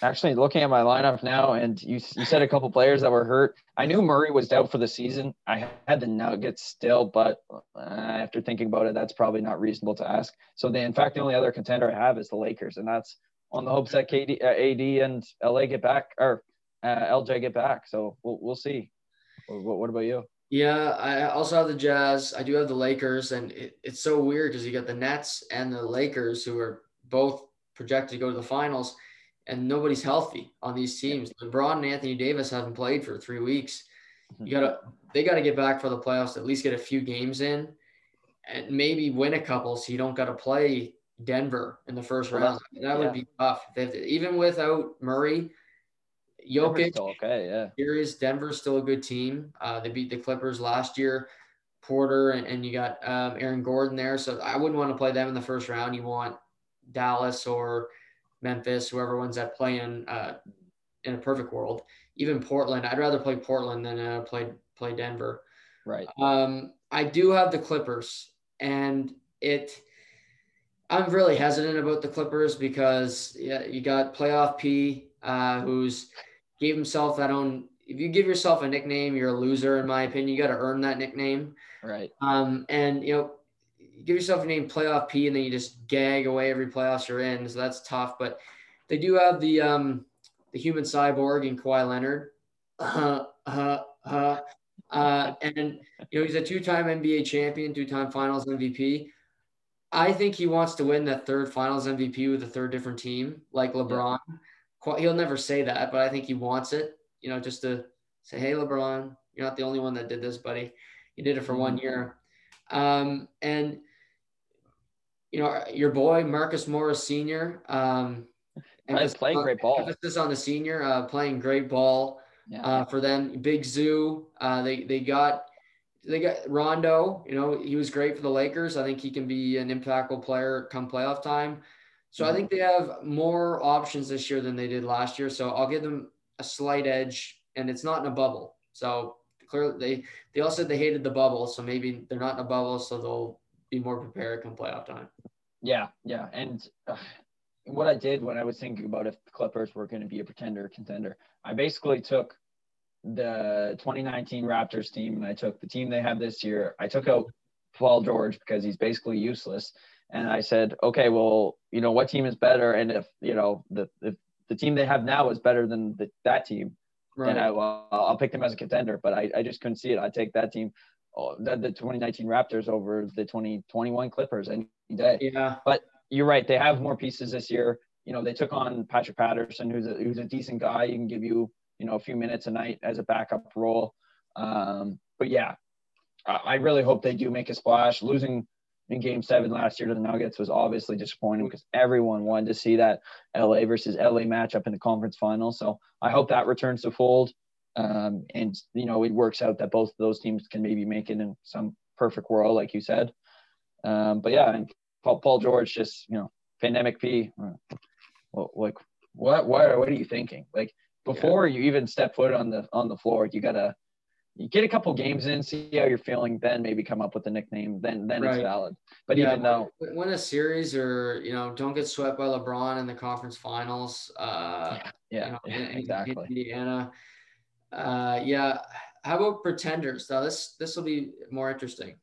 Actually, looking at my lineup now, and you, you said a couple players that were hurt. I knew Murray was out for the season. I had the Nuggets still, but uh, after thinking about it, that's probably not reasonable to ask. So, the, in fact, the only other contender I have is the Lakers, and that's on the hopes that KD, uh, AD and LA get back, or uh, LJ get back. So, we'll, we'll see. What, what about you? Yeah, I also have the Jazz. I do have the Lakers, and it, it's so weird because you got the Nets and the Lakers who are both projected to go to the finals and nobody's healthy on these teams. LeBron and Anthony Davis haven't played for three weeks. You gotta they gotta get back for the playoffs, at least get a few games in and maybe win a couple so you don't gotta play Denver in the first round. That would yeah. be tough. even without Murray, Jokic, okay, yeah. Here is Denver's still a good team. Uh, they beat the Clippers last year. Porter and, and you got um, Aaron Gordon there. So I wouldn't want to play them in the first round. You want Dallas or Memphis, whoever wins that play in uh, in a perfect world. Even Portland, I'd rather play Portland than uh, play play Denver. Right. Um, I do have the Clippers, and it. I'm really hesitant about the Clippers because yeah, you got playoff P, uh, who's gave himself that own. If you give yourself a nickname, you're a loser, in my opinion. You got to earn that nickname. Right. Um, and you know, give yourself a name playoff P, and then you just gag away every playoffs you're in. So that's tough. But they do have the um, the human cyborg in Kawhi Leonard. Uh, uh, uh, uh, and you know he's a two-time NBA champion, two-time Finals MVP. I think he wants to win that third Finals MVP with a third different team, like LeBron. He'll never say that, but I think he wants it. You know, just to say, "Hey, LeBron, you're not the only one that did this, buddy. You did it for one mm-hmm. year." Um, and you know, your boy Marcus Morris Sr. Um, and playing great ball. Emphasis on the senior, uh, playing great ball yeah. uh, for them. Big Zoo. Uh, they they got they got Rondo. You know, he was great for the Lakers. I think he can be an impactful player come playoff time. So mm-hmm. I think they have more options this year than they did last year. So I'll give them a slight edge, and it's not in a bubble. So clearly they they all said they hated the bubble, so maybe they're not in a bubble, so they'll be more prepared come playoff time. Yeah, yeah, and uh, what I did when I was thinking about if the Clippers were going to be a pretender contender, I basically took the 2019 Raptors team and I took the team they have this year. I took out Paul George because he's basically useless. And I said, okay, well, you know, what team is better? And if, you know, the, if the team they have now is better than the, that team, right. then I, well, I'll pick them as a contender. But I, I just couldn't see it. I'd take that team, the, the 2019 Raptors over the 2021 Clippers any day. Yeah. But you're right. They have more pieces this year. You know, they took on Patrick Patterson, who's a, who's a decent guy. He can give you, you know, a few minutes a night as a backup role. Um, but yeah, I really hope they do make a splash. Losing in game seven last year to the Nuggets was obviously disappointing because everyone wanted to see that LA versus LA matchup in the conference final. So I hope that returns to fold. Um, and, you know, it works out that both of those teams can maybe make it in some perfect world, like you said. Um, but yeah, and Paul, Paul George just you know pandemic P. Well, like what what what are you thinking? Like before yeah. you even step foot on the on the floor, you gotta you get a couple games in, see how you're feeling, then maybe come up with a nickname. Then then right. it's valid. But yeah, even though win a series or you know don't get swept by LeBron in the conference finals. Uh, yeah, yeah, you know, in, exactly. Indiana. Uh, yeah. How about pretenders? Now this this will be more interesting.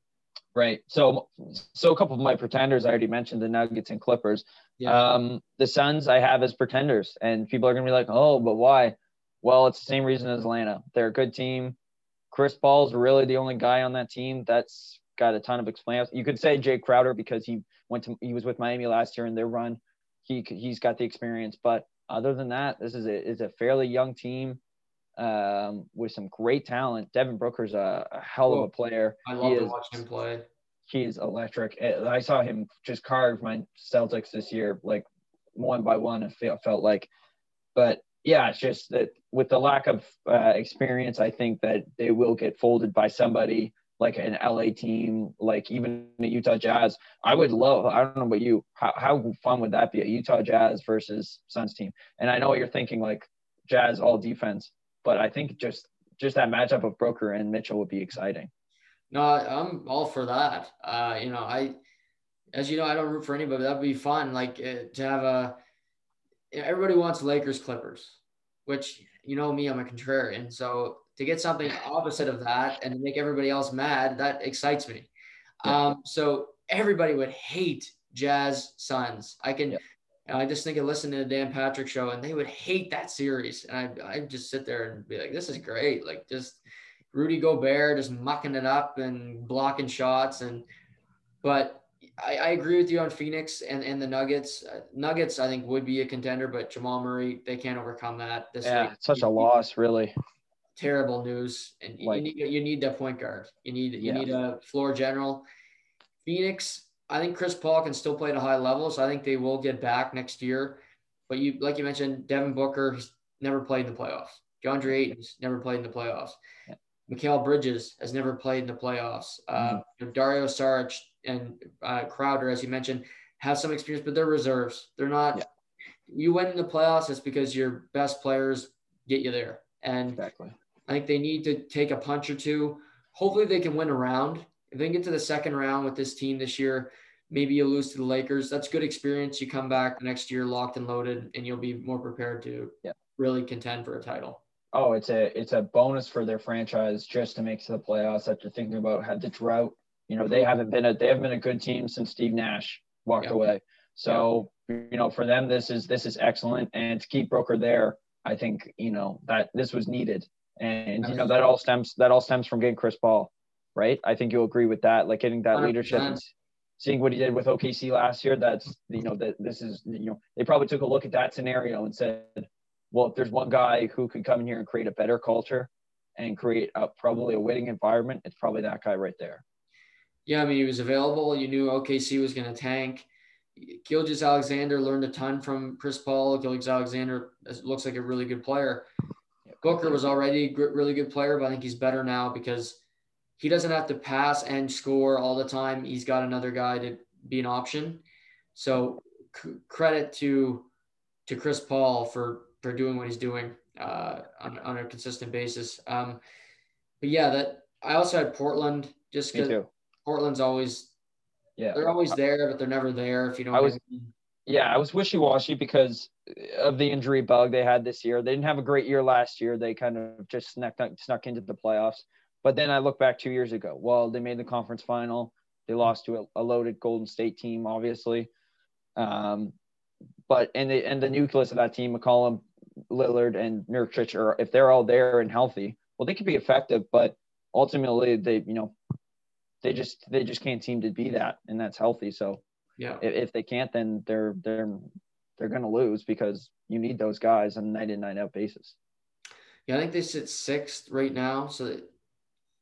Right. So, so a couple of my pretenders I already mentioned the Nuggets and Clippers. Yeah. Um, the Suns I have as pretenders, and people are gonna be like, "Oh, but why?" Well, it's the same reason as Atlanta. They're a good team. Chris Paul's really the only guy on that team that's got a ton of experience. You could say Jae Crowder because he went to he was with Miami last year in their run. He he's got the experience, but other than that, this is a is a fairly young team um, with some great talent. Devin Booker's a, a hell of a player. I love to watch him play. He's electric. Eh, I saw him just carve my Celtics this year, like one by one. It felt, felt like, but yeah, it's just that with the lack of uh, experience, I think that they will get folded by somebody like an LA team, like even the Utah Jazz. I would love, I don't know about you, how, how fun would that be? A Utah Jazz versus Suns team. And I know what you're thinking, like Jazz all defense but I think just just that matchup of Booker and Mitchell would be exciting. No, I'm all for that. Uh, you know, I, as you know, I don't root for anybody. That'd be fun. Like uh, to have a, everybody wants Lakers Clippers, which you know me, I'm a contrarian. So to get something opposite of that and to make everybody else mad, that excites me. Um, so everybody would hate Jazz Suns. I can, yeah. I just think of listening to the Dan Patrick show, and they would hate that series, and I I just sit there and be like, this is great, like just Rudy Gobert just mucking it up and blocking shots, and but I, I agree with you on Phoenix and, and the Nuggets. Uh, Nuggets I think would be a contender, but Jamal Murray they can't overcome that. This yeah, such a loss, really. Terrible news, and like, you need you need that point guard. You need you yeah. need a floor general. Phoenix, I think Chris Paul can still play at a high level, so I think they will get back next year. But you, like you mentioned, Devin Booker, he's never played in the playoffs. DeAndre Ayton's never played in the playoffs. Yeah. Mikal Bridges has never played in the playoffs. Uh, mm-hmm. Uh, you know, Dario Saric and uh, Crowder, as you mentioned, have some experience, but they're reserves. They're not. Yeah. You win in the playoffs, it's because your best players get you there. And exactly. I think they need to take a punch or two. Hopefully, they can win a round if they get to the second round with this team this year, maybe you lose to the Lakers. That's good experience. You come back next year locked and loaded, and you'll be more prepared to yeah. really contend for a title. Oh, it's a it's a bonus for their franchise just to make to the playoffs after thinking about had the drought. You know, they haven't been a they haven't been a good team since Steve Nash walked yeah. away. So you know, for them, this is this is excellent, and to keep Booker there, I think you know that this was needed, and you know that all stems that all stems from getting Chris Paul, right? I think you'll agree with that, like getting that 100%. leadership, seeing what he did with OKC last year. That's you know that this is you know they probably took a look at that scenario and said, well, if there's one guy who could come in here and create a better culture and create a, probably a winning environment, it's probably that guy right there. Yeah, I mean he was available. You knew OKC was going to tank Gilgeous-Alexander learned a ton from Chris Paul. Gilgeous-Alexander looks like a really good player. Booker was already a really good player, but I think he's better now because he doesn't have to pass and score all the time. He's got another guy to be an option. So c- credit to to Chris Paul for for doing what he's doing uh, on, on a consistent basis. Um, but yeah, that I also had Portland just because Portland's always yeah, they're always there, but they're never there. If you don't, I was, yeah, I was wishy washy because of the injury bug they had this year. They didn't have a great year last year. They kind of just snuck snuck into the playoffs. But then I look back two years ago. Well, they made the conference final. They lost to a, a loaded Golden State team, obviously. Um, but and the and the nucleus of that team, McCollum, Lillard, and Nurkic, are if they're all there and healthy, well, they could be effective. But ultimately, they you know they just they just can't seem to be that, and that's healthy. So yeah, if, if they can't, then they're they're they're going to lose because you need those guys on a night in night out basis. Yeah, I think they sit sixth right now, so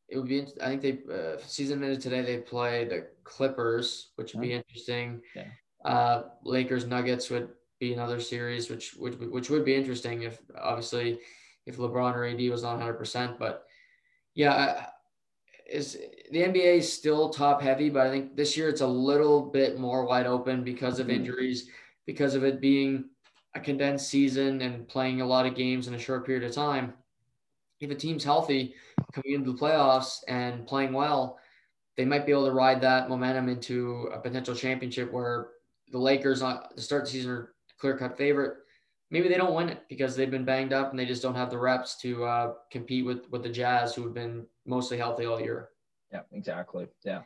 it would be. I think they uh, season ended today. They play the Clippers, which would be interesting. Yeah. Uh, Lakers Nuggets would be another series, which which which would be interesting if obviously if LeBron or AD was not 100. percent But yeah, is the NBA is still top heavy, but I think this year it's a little bit more wide open because of mm-hmm. injuries, because of it being a condensed season and playing a lot of games in a short period of time. If a team's healthy coming into the playoffs and playing well, they might be able to ride that momentum into a potential championship where the Lakers on the start of the season are clear cut favorite. Maybe they don't win it because they've been banged up and they just don't have the reps to uh, compete with with the Jazz, who have been mostly healthy all year. Yeah, exactly. Yeah.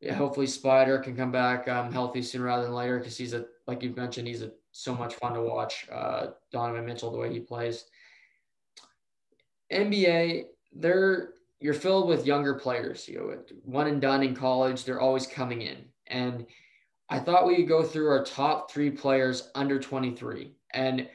Yeah, hopefully Spider can come back um, healthy sooner rather than later because he's a like you've mentioned he's a so much fun to watch. Uh, Donovan Mitchell the way he plays. NBA, they're you're filled with younger players. You know, one and done in college, they're always coming in. And I thought we could go through our top three players under 23. And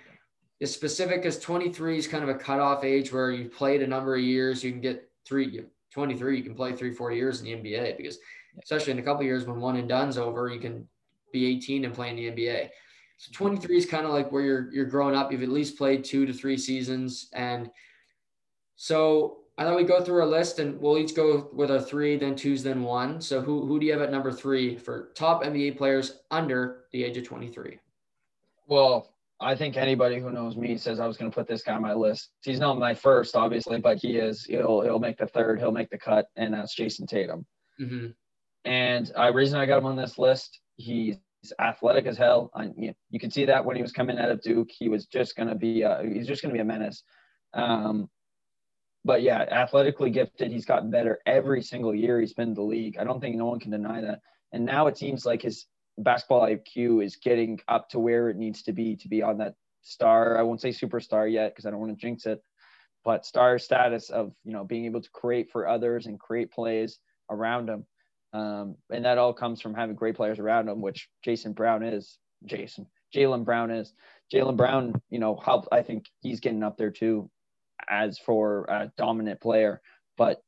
as specific as 23 is kind of a cutoff age where you've played a number of years, you can get three, 23, you can play three, four years in the NBA because especially in a couple years when one and done's over, you can be 18 and play in the NBA. So 23 is kind of like where you're you're growing up. You've at least played two to three seasons. And so I thought we go through our list and we'll each go with a three, then twos, then one. So who who do you have at number three for top NBA players under the age of 23? Well, I think anybody who knows me says I was going to put this guy on my list. He's not my first, obviously, but he is. He'll he'll make the third. He'll make the cut, and that's Jayson Tatum. Mm-hmm. And I reason I got him on this list. He's athletic as hell. I, you, you can see that when he was coming out of Duke, he was just going to be uh, he's just going to be a menace. Um, but yeah, athletically gifted. He's gotten better every single year he's been in the league. I don't think no one can deny that. And now it seems like his basketball IQ is getting up to where it needs to be to be on that star. I won't say superstar yet because I don't want to jinx it, but star status of you know being able to create for others and create plays around him. Um, and that all comes from having great players around him, which Jason Brown is. Jason Jaylen Brown is. Jaylen Brown, you know, help. I think he's getting up there too, as for a dominant player. But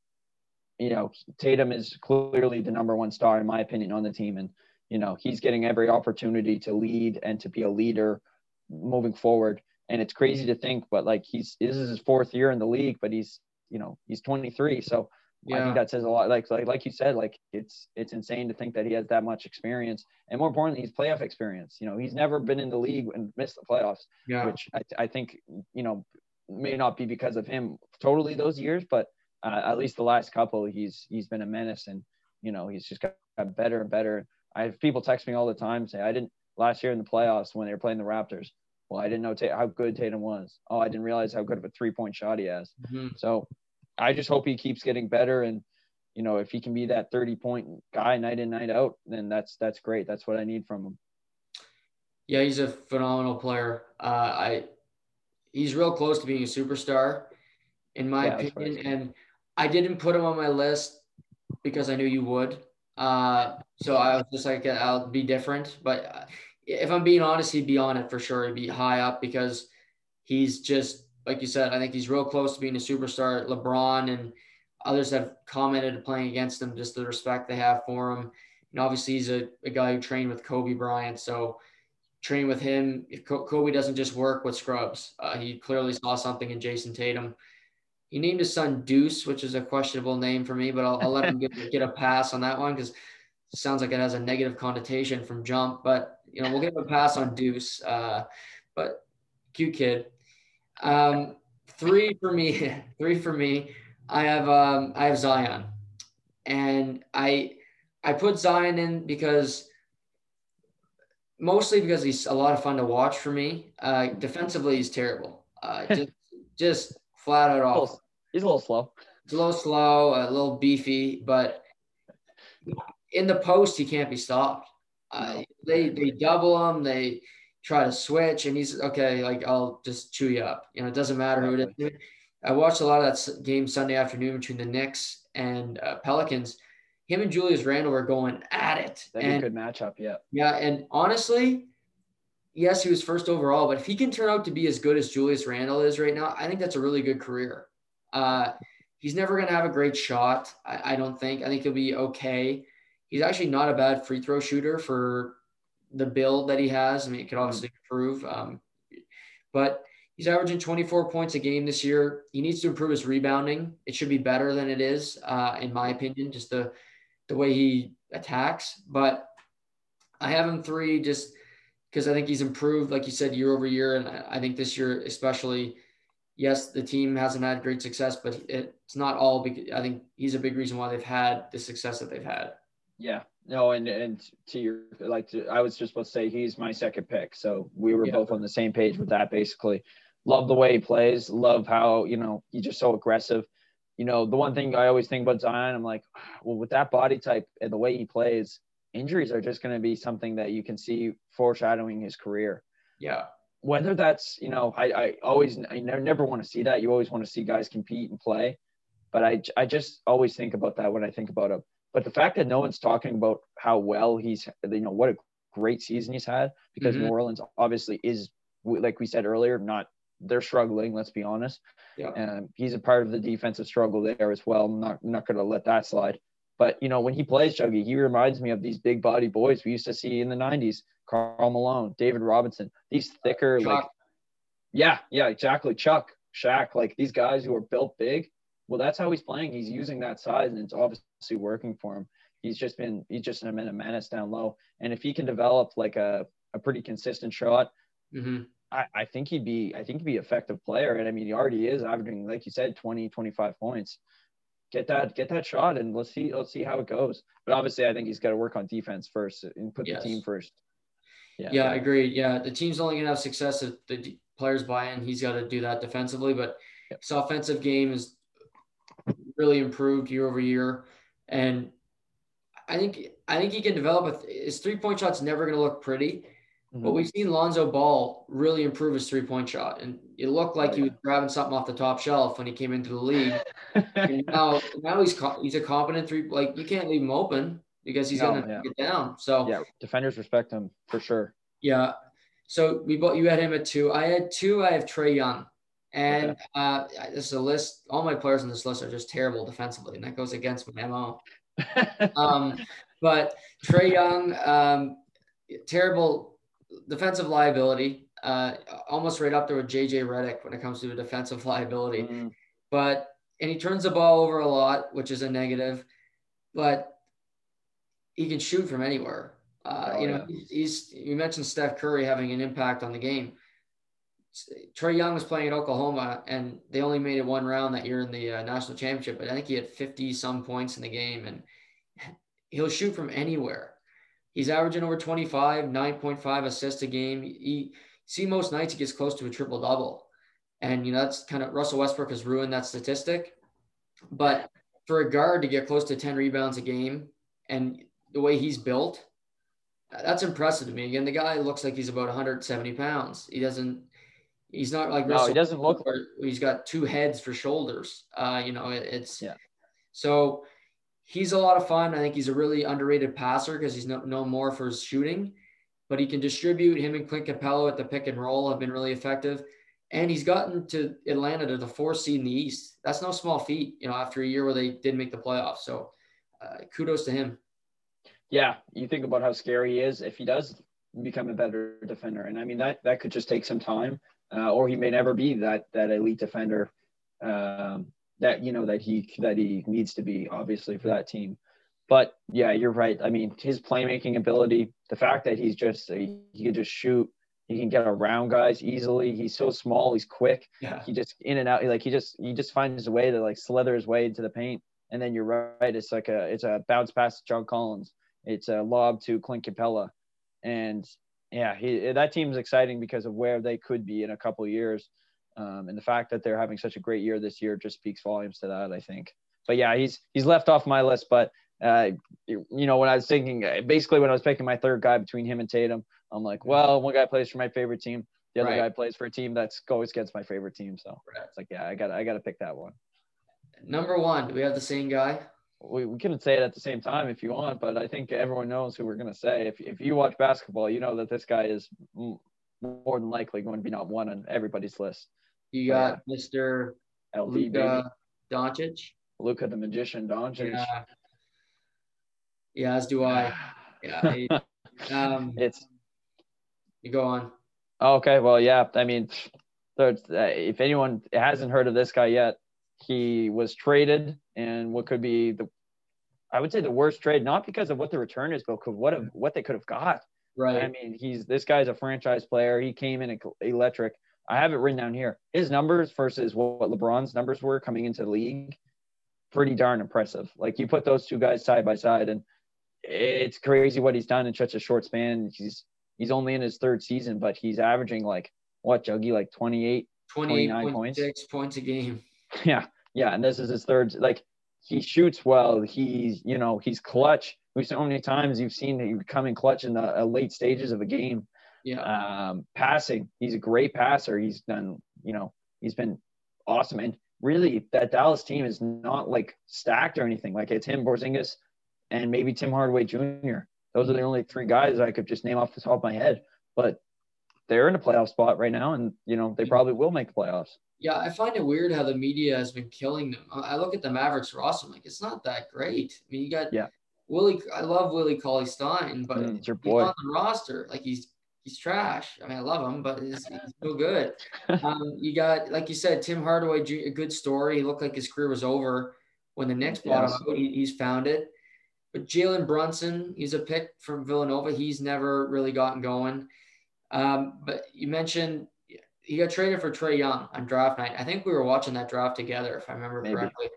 you know, Tatum is clearly the number one star in my opinion on the team, and you know he's getting every opportunity to lead and to be a leader moving forward and it's crazy to think but like he's this is his fourth year in the league but he's you know he's 23 so yeah. I think that says a lot. Like, like, like you said, like it's it's insane to think that he has that much experience, and more importantly, he's playoff experience. You know, he's never been in the league and missed the playoffs, yeah. which I, I think you know may not be because of him totally those years, but uh, at least the last couple, he's he's been a menace, and you know, he's just got, got better and better. I have people text me all the time say, I didn't last year in the playoffs when they were playing the Raptors. Well, I didn't know how good Tatum was. Oh, I didn't realize how good of a three point shot he has. Mm-hmm. So I just hope he keeps getting better. And, you know, if he can be that 30 point guy night in, night out, then that's, that's great. That's what I need from him. Yeah, he's a phenomenal player. Uh, I, he's real close to being a superstar in my yeah, opinion. And I didn't put him on my list because I knew you would. Uh, so I was just like, I'll be different. But uh, if I'm being honest, he'd be on it for sure. He'd be high up because he's just, like you said, I think he's real close to being a superstar. LeBron and others have commented playing against him, just the respect they have for him. And obviously, he's a, a guy who trained with Kobe Bryant. So, train with him. If Kobe doesn't just work with scrubs, uh, he clearly saw something in Jayson Tatum. He named his son Deuce, which is a questionable name for me, but I'll, I'll let him get, get a pass on that one because it sounds like it has a negative connotation from jump. But you know, we'll give him a pass on Deuce. Uh, but cute kid. Um, three for me. three for me. I have um, I have Zion, and I I put Zion in because mostly because he's a lot of fun to watch for me. Uh, defensively, he's terrible. Uh, just, just flat out off. He's a little slow. He's a little slow, a little beefy, but in the post he can't be stopped. Uh, they they double him, they try to switch, and he's okay. Like I'll just chew you up. You know, it doesn't matter who it is. I watched a lot of that game Sunday afternoon between the Knicks and uh, Pelicans. Him and Julius Randle were going at it. That'd and, be a good matchup. Yeah. Yeah, and honestly, yes, he was first overall, but if he can turn out to be as good as Julius Randle is right now, I think that's a really good career. Uh, he's never going to have a great shot. I, I, don't think. I think he'll be okay. He's actually not a bad free throw shooter for the build that he has. I mean, it could obviously improve. Um, but he's averaging 24 points a game this year. He needs to improve his rebounding. It should be better than it is, uh, in my opinion, just the, the way he attacks. But I have him three just because I think he's improved, like you said, year over year. And I think this year, especially, yes, the team hasn't had great success, but it's not all because I think he's a big reason why they've had the success that they've had. Yeah. No, and and to your like to, I was just about to say he's my second pick. So we were yeah. both on the same page with that basically. Love the way he plays, love how, you know, he's just so aggressive. You know, the one thing I always think about Zion, I'm like, well, with that body type and the way he plays, injuries are just going to be something that you can see foreshadowing his career. Yeah. Whether that's you know I, I always I never, never want to see that. You always want to see guys compete and play. But I, I just always think about that when I think about him. But the fact that no one's talking about how well he's you know what a great season he's had because mm-hmm. New Orleans obviously is like we said earlier not they're struggling let's be honest yeah and he's a part of the defensive struggle there as well I'm not not going to let that slide but you know when he plays Juggy he reminds me of these big body boys we used to see in the 90s Karl Malone, David Robinson, these thicker, Chuck. like, yeah, yeah, exactly. Chuck, Shaq, like these guys who are built big. Well, that's how he's playing. He's using that size, and it's obviously working for him. He's just been, he's just been a menace down low. And if he can develop like a, a pretty consistent shot, mm-hmm. I, I think he'd be, I think he'd be effective player. And I mean, he already is averaging, like you said, 20, 25 points get that get that shot and let's see let's see how it goes. But obviously, I think he's got to work on defense first and put yes. the team first. Yeah, yeah, I agree. Yeah, the team's only gonna have success if the players buy in. He's got to do that defensively, but his offensive game is really improved year over year, and I think I think he can develop. A, his three point shot's never gonna look pretty, mm-hmm. but we've seen Lonzo Ball really improve his three point shot, and it looked like oh, he was grabbing something off the top shelf when he came into the league. and now now he's he's a competent three. Like you can't leave him open because he's no, going to yeah. get down. So yeah, defenders respect him for sure. Yeah. So we both you had him at two. I had two. I have Trae Young, and okay. uh, this is a list. All my players on this list are just terrible defensively, and that goes against my mo. um, but Trae Young, um, terrible defensive liability. Uh, almost right up there with JJ Redick when it comes to a defensive liability. Mm. But and he turns the ball over a lot, which is a negative. But he can shoot from anywhere. Uh, oh, you know, yeah. he's you mentioned Steph Curry having an impact on the game. Trae Young was playing at Oklahoma, and they only made it one round that year in the uh, national championship. But I think he had fifty some points in the game, and he'll shoot from anywhere. He's averaging over 25, 9.5 assists a game. He see most nights he gets close to a triple double. And you know, that's kind of Russell Westbrook has ruined that statistic. But for a guard to get close to 10 rebounds a game and the way he's built, that's impressive to me. Again, the guy looks like he's about 170 pounds. He doesn't, he's not like no, Russell he doesn't look. He's got two heads for shoulders. Uh, you know, it's yeah. So he's a lot of fun. I think he's a really underrated passer because he's no, known more for his shooting, but he can distribute. Him and Clint Capela at the pick and roll have been really effective. And he's gotten to Atlanta to the fourth seed in the East. That's no small feat, you know, after a year where they didn't make the playoffs. So uh, kudos to him. Yeah, you think about how scary he is if he does become a better defender, and I mean that that could just take some time, uh, or he may never be that that elite defender um, that you know that he that he needs to be, obviously for that team. But yeah, you're right. I mean, his playmaking ability, the fact that he's just he, he can just shoot he can get around guys easily. He's so small. He's quick. Yeah. He just in and out. Like he just he just finds a way to like slither his way into the paint. And then you're right. It's like a it's a bounce pass to John Collins. It's a lob to Clint Capela, And yeah, he, that team's exciting because of where they could be in a couple years. Um, and the fact that they're having such a great year this year just speaks volumes to that, I think. But yeah, he's he's left off my list. But uh, you know, when I was thinking, basically when I was picking my third guy between him and Tatum, I'm like, well, one guy plays for my favorite team, the other right. guy plays for a team that's goes against my favorite team. So right. it's like, yeah, I got I got to pick that one. Number one, do we have the same guy? We, we couldn't say it at the same time if you want, but I think everyone knows who we're gonna say. If if you watch basketball, you know that this guy is more than likely going to be not one on everybody's list. You got yeah. Mr. Luka Doncic. Luka the magician Doncic. Yeah. yeah, as do I. Yeah. um, it's you go on. Okay, well, yeah. I mean, uh, if anyone hasn't heard of this guy yet, he was traded and what could be the, I would say the worst trade, not because of what the return is, but what have, what they could have got. Right. I mean, he's this guy's a franchise player. He came in electric. I have it written down here. His numbers versus what LeBron's numbers were coming into the league, pretty darn impressive. Like you put those two guys side by side, and it's crazy what he's done in such a short span. He's he's only in his third season, but he's averaging like what Juggy like 28, 29 points. six points a game. Yeah, yeah, and this is his third. Like he shoots well. He's you know he's clutch. We've so many times you've seen that you come coming clutch in the uh, late stages of a game. Yeah. Um, passing, he's a great passer. He's done you know he's been awesome and really that Dallas team is not like stacked or anything. Like it's him, Porzingis, and maybe Tim Hardaway Jr. Those are the only three guys I could just name off the top of my head. But they're in a playoff spot right now, and you know they probably will make playoffs. Yeah, I find it weird how the media has been killing them. I look at the Mavericks roster, I'm like it's not that great. I mean, you got yeah. Willie. I love Willie Cauley Stein, but mm, it's your boy. on the roster. Like he's he's trash. I mean, I love him, but he's, he's no good. um, you got like you said, Tim Hardaway, a good story. He looked like his career was over when the Knicks bought yes. him. He, he's found it. But Jalen Brunson, he's a pick from Villanova. He's never really gotten going. Um, but you mentioned he got traded for Trae Young on draft night. I think we were watching that draft together, if I remember Maybe. correctly.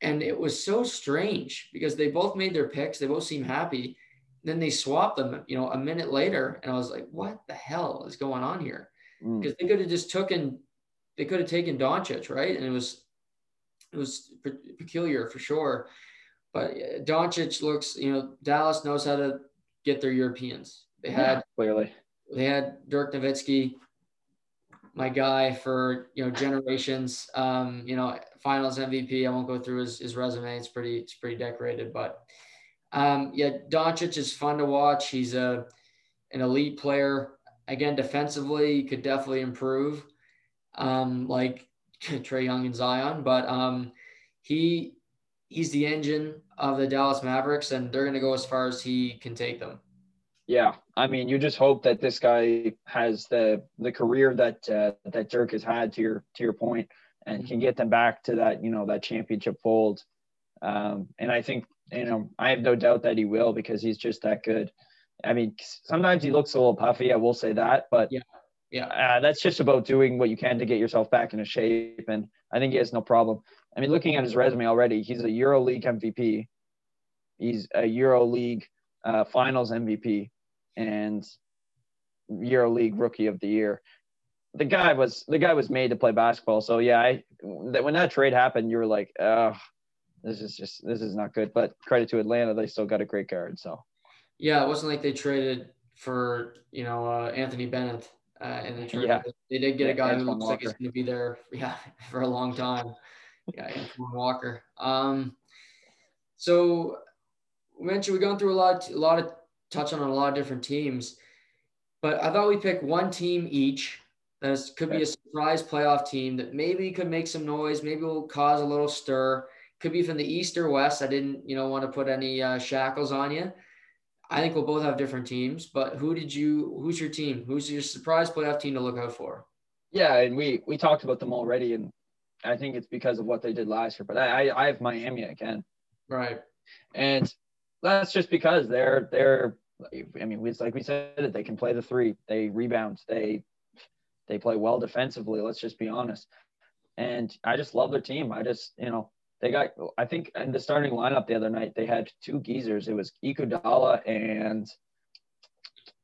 And it was so strange because they both made their picks. They both seem happy. Then they swapped them, you know, a minute later. And I was like, what the hell is going on here? Mm. Because they could have just taken, they could have taken Doncic, right? And it was, it was peculiar for sure. But Doncic looks, you know, Dallas knows how to get their Europeans. They had yeah, clearly they had Dirk Nowitzki, my guy for you know generations. Um, you know, Finals MVP. I won't go through his, his resume. It's pretty it's pretty decorated, but um, yeah, Doncic is fun to watch. He's a an elite player. Again, defensively, he could definitely improve, um, like Trae Young and Zion. But um, he he's the engine of the Dallas Mavericks, and they're going to go as far as he can take them. Yeah, I mean, you just hope that this guy has the the career that uh, that Dirk has had. To your to your point, and can get them back to that you know that championship fold. Um, and I think you know I have no doubt that he will because he's just that good. I mean, sometimes he looks a little puffy. I will say that, but yeah, yeah, uh, that's just about doing what you can to get yourself back into shape. And I think he has no problem. I mean, looking at his resume already, he's a EuroLeague MVP. He's a Euro League uh, Finals MVP and Euro League Rookie of the Year. The guy was the guy was made to play basketball. So yeah, I when that trade happened, you were like, oh, this is just this is not good. But credit to Atlanta, they still got a great guard. So yeah, it wasn't like they traded for you know uh, Anthony Bennett uh, in the trade. Yeah. They did get a guy who looks Walker. like he's going to be there, yeah, for a long time. Yeah, Antoine Walker. Um, so we mentioned we've gone through a lot, a lot of touch on a lot of different teams, but I thought we'd pick one team each. That could be a surprise playoff team that maybe could make some noise, maybe will cause a little stir. Could be from the East or West. I didn't, you know, want to put any uh, shackles on you. I think we'll both have different teams, but who did you? Who's your team? Who's your surprise playoff team to look out for? Yeah, and we we talked about them already, and I think it's because of what they did last year. But I I have Miami again. Right. And that's just because they're they're I mean, it's like we said, it, they can play the three. They rebound. They they play well defensively. Let's just be honest. And I just love their team. I just you know they got I think in the starting lineup the other night they had two geezers. It was Iguodala and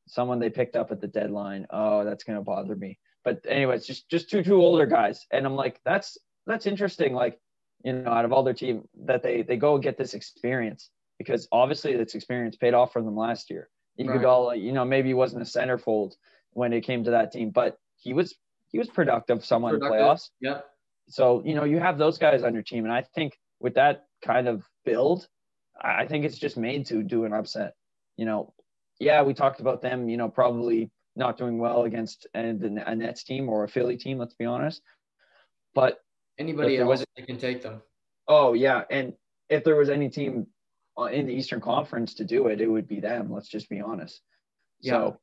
someone they picked up at the deadline. Oh, that's gonna bother me. But anyways, just just two two older guys. And I'm like, that's that's interesting. Like, you know, out of all their team that they they go get this experience because obviously this experience paid off for them last year. Iguodala, right. you know, maybe he wasn't a centerfold when it came to that team, but he was he was productive somewhat productive. in the playoffs. Yep. So, you know, you have those guys on your team. And I think with that kind of build, I think it's just made to do an upset. You know, yeah, we talked about them, you know, probably not doing well against a, a Nets team or a Philly team, let's be honest. But anybody else was, they can take them. Oh yeah. And if there was any team in the Eastern Conference to do it, it would be them. Let's just be honest. Yeah. So,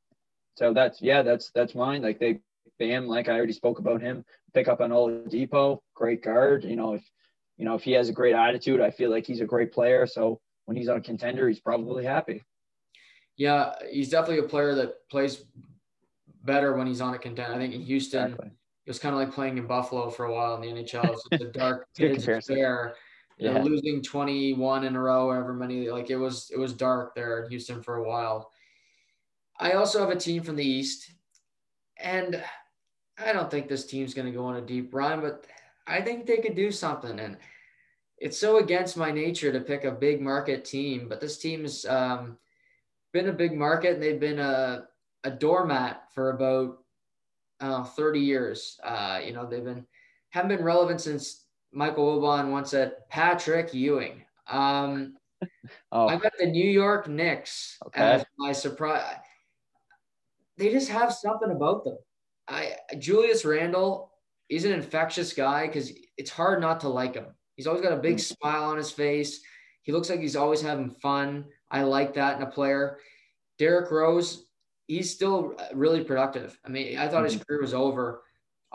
so that's yeah, that's that's mine. Like they, Bam, like I already spoke about him. Pick up on Oladipo, great guard. You know, if you know if he has a great attitude, I feel like he's a great player. So when he's on a contender, he's probably happy. Yeah, he's definitely a player that plays better when he's on a contender. I think in Houston, exactly. it was kind of like playing in Buffalo for a while in the NHL. It's a dark, it's fair yeah. know, losing 21 in a row, however many, like it was, it was dark there in Houston for a while. I also have a team from the East and I don't think this team's going to go on a deep run, but I think they could do something. And it's so against my nature to pick a big market team, but this team's um, been a big market and they've been a, a doormat for about uh, 30 years. Uh, you know, they've been, haven't been relevant since Michael Wilbon once said Patrick Ewing. Um, oh. I got the New York Knicks okay. as my surprise. They just have something about them. I Julius Randle, he's an infectious guy because it's hard not to like him. He's always got a big mm-hmm. smile on his face. He looks like he's always having fun. I like that in a player. Derrick Rose, he's still really productive. I mean, I thought his career was over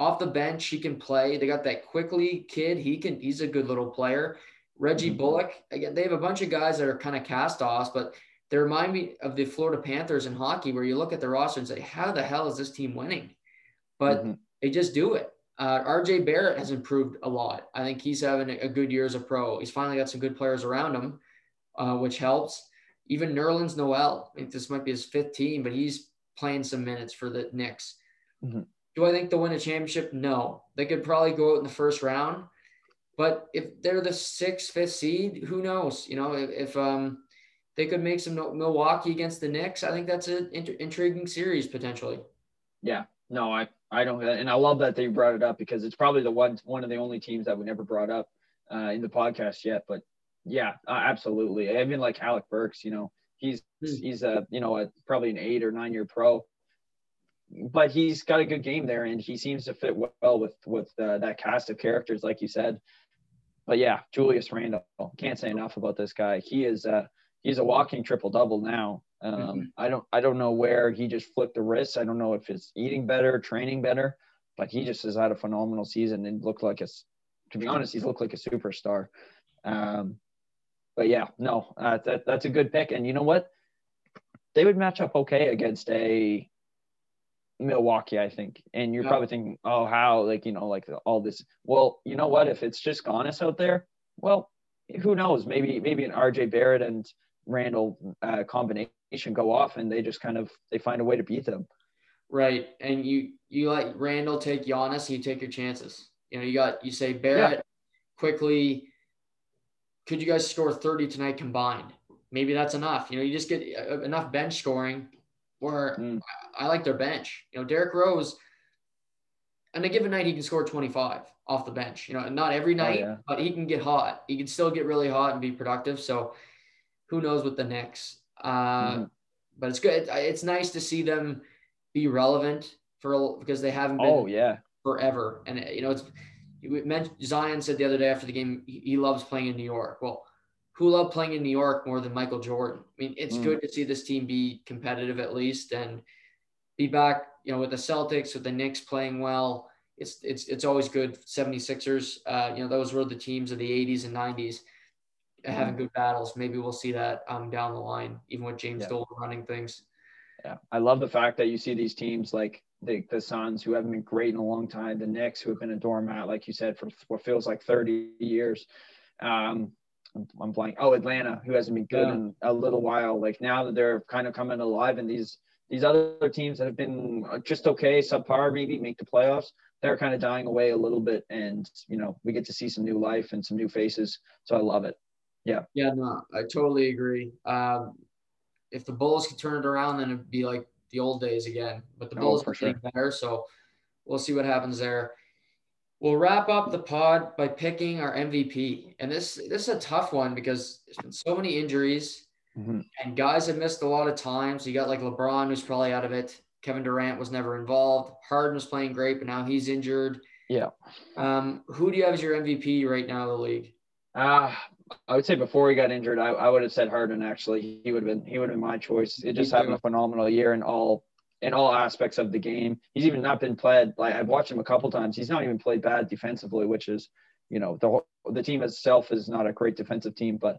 off the bench, he can play. They got that Quickley kid. He can. He's a good little player. Reggie mm-hmm. Bullock. Again, they have a bunch of guys that are kind of cast offs, but they remind me of the Florida Panthers in hockey, where you look at the roster and say, "How the hell is this team winning?" But mm-hmm. they just do it. Uh, RJ Barrett has improved a lot. I think he's having a good year as a pro. He's finally got some good players around him, uh, which helps. Even Nerlens Noel. I think this might be his fifth team, but he's playing some minutes for the Knicks. Mm-hmm. Do I think they'll win a championship? No. They could probably go out in the first round. But if they're the sixth, fifth seed, who knows? You know, if, if um they could make some Milwaukee against the Knicks, I think that's an inter- intriguing series potentially. Yeah. No, I I don't, and I love that they brought it up because it's probably the one one of the only teams that we never brought up uh, in the podcast yet. But yeah, uh, absolutely. mean, like Alec Burks, you know, he's hmm. he's a you know a, probably an eight or nine year pro, but he's got a good game there, and he seems to fit well with with uh, that cast of characters, like you said. But yeah, Julius Randle, can't say enough about this guy. He is uh, he's a walking triple double now. Um, mm-hmm. I don't I don't know where he just flipped the wrist. I don't know if it's eating better, training better, but he just has had a phenomenal season and looked like a. To be honest, he's looked like a superstar. Um, but yeah, no, uh, that, that's a good pick. And you know what? They would match up okay against a Milwaukee, I think. And you're yeah. probably thinking, oh, how? Like, you know, like all this. Well, you know what? If it's just Giannis out there, well, who knows? Maybe maybe an RJ Barrett and Randle uh, combination go off, and they just kind of they find a way to beat them. Right, and you you let Randle take Giannis, and you take your chances. You know, you got you say Barrett yeah. Quickley. Could you guys score thirty tonight combined? Maybe that's enough. You know, you just get uh, enough bench scoring. Where mm. I, I like their bench. You know, Derrick Rose. on a given night, he can score 25 off the bench. You know, not every oh, night, oh, yeah. but he can get hot. He can still get really hot and be productive. So, who knows what the Knicks? Uh, mm-hmm. But it's good. It's nice to see them be relevant for because they haven't been. Oh yeah. Forever, and you know it's. We mentioned Zion said the other day after the game he loves playing in New York. Well, who loved playing in New York more than Michael Jordan? I mean, it's mm. good to see this team be competitive at least and be back. You know, with the Celtics, with the Knicks playing well. It's it's it's always good. 76ers, uh, you know, those were the teams of the 80s and 90s having good battles. Maybe we'll see that um, down the line, even with James yeah. Dolan running things. Yeah, I love the fact that you see these teams like the, the Suns, who haven't been great in a long time, the Knicks, who have been a doormat, like you said, for what feels like 30 years. Um, I'm, I'm blank. Oh, Atlanta, who hasn't been good yeah. in a little while. Like now that they're kind of coming alive, and these these other teams that have been just okay, subpar, maybe make the playoffs, they're kind of dying away a little bit. And you know, we get to see some new life and some new faces. So I love it. Yeah. Yeah, no, I totally agree. Um, if the Bulls could turn it around, then it'd be like the old days again. But the oh, Bulls are getting sure. better, so we'll see what happens there. We'll wrap up the pod by picking our MVP, and this this is a tough one because there's been so many injuries, mm-hmm. and guys have missed a lot of time. So you got like LeBron, who's probably out of it. Kevin Durant was never involved. Harden was playing great, but now he's injured. Yeah. Um, who do you have as your MVP right now in the league? Ah, uh, I would say before he got injured, I, I would have said Harden. Actually, he would have been he would have been my choice. It just having a phenomenal year in all in all aspects of the game. He's even not been played like I've watched him a couple times. He's not even played bad defensively, which is you know the the team itself is not a great defensive team, but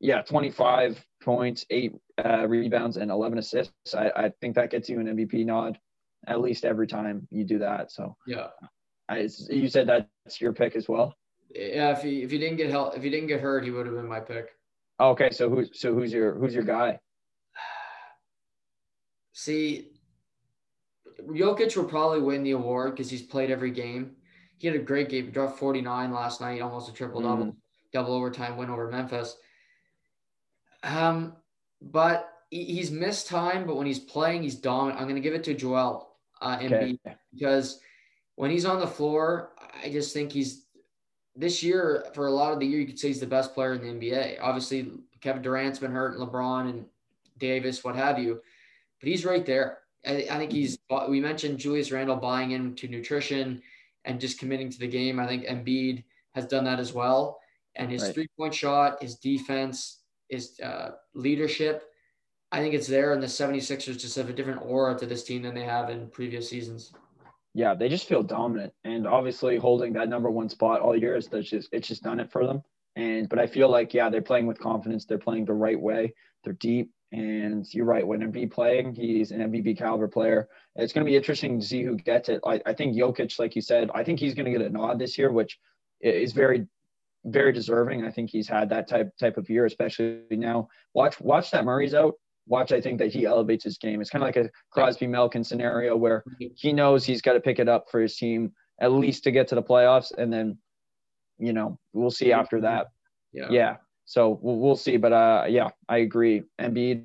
yeah, 25 points, eight uh, rebounds, and 11 assists. I, I think that gets you an MVP nod at least every time you do that. So yeah, I, you said that's your pick as well. Yeah, if he if he didn't get help, if he didn't get hurt, he would have been my pick. Okay, so who's so who's your who's your guy? See, Jokic will probably win the award because he's played every game. He had a great game. He dropped 49 last night, almost a triple double, mm. double overtime win over Memphis. Um, but he's missed time, but when he's playing, he's dominant. I'm going to give it to Joel uh, Embiid okay. because when he's on the floor, I just think he's this year, for a lot of the year, you could say he's the best player in the NBA. Obviously, Kevin Durant's been hurt, and LeBron and Davis, what have you, but he's right there. I, I think he's. We mentioned Julius Randle buying into nutrition and just committing to the game. I think Embiid has done that as well. And his right. three point shot, his defense, his uh, leadership, I think it's there. And the 76ers just have a different aura to this team than they have in previous seasons yeah, they just feel dominant, and obviously holding that number one spot all year is just it's just done it for them. And but I feel like yeah, they're playing with confidence. They're playing the right way. They're deep, and you're right. When Embiid playing, he's an MVP caliber player. It's going to be interesting to see who gets it. I, I think Jokic, like you said, I think he's going to get a nod this year, which is very very deserving. I think he's had that type type of year, especially now. Watch watch that Murray's out watch, I think that he elevates his game. It's kind of like a Crosby Malkin scenario where he knows he's got to pick it up for his team at least to get to the playoffs, and then you know we'll see after that. Yeah. Yeah. So we'll, we'll see, but uh, yeah, I agree. Embiid,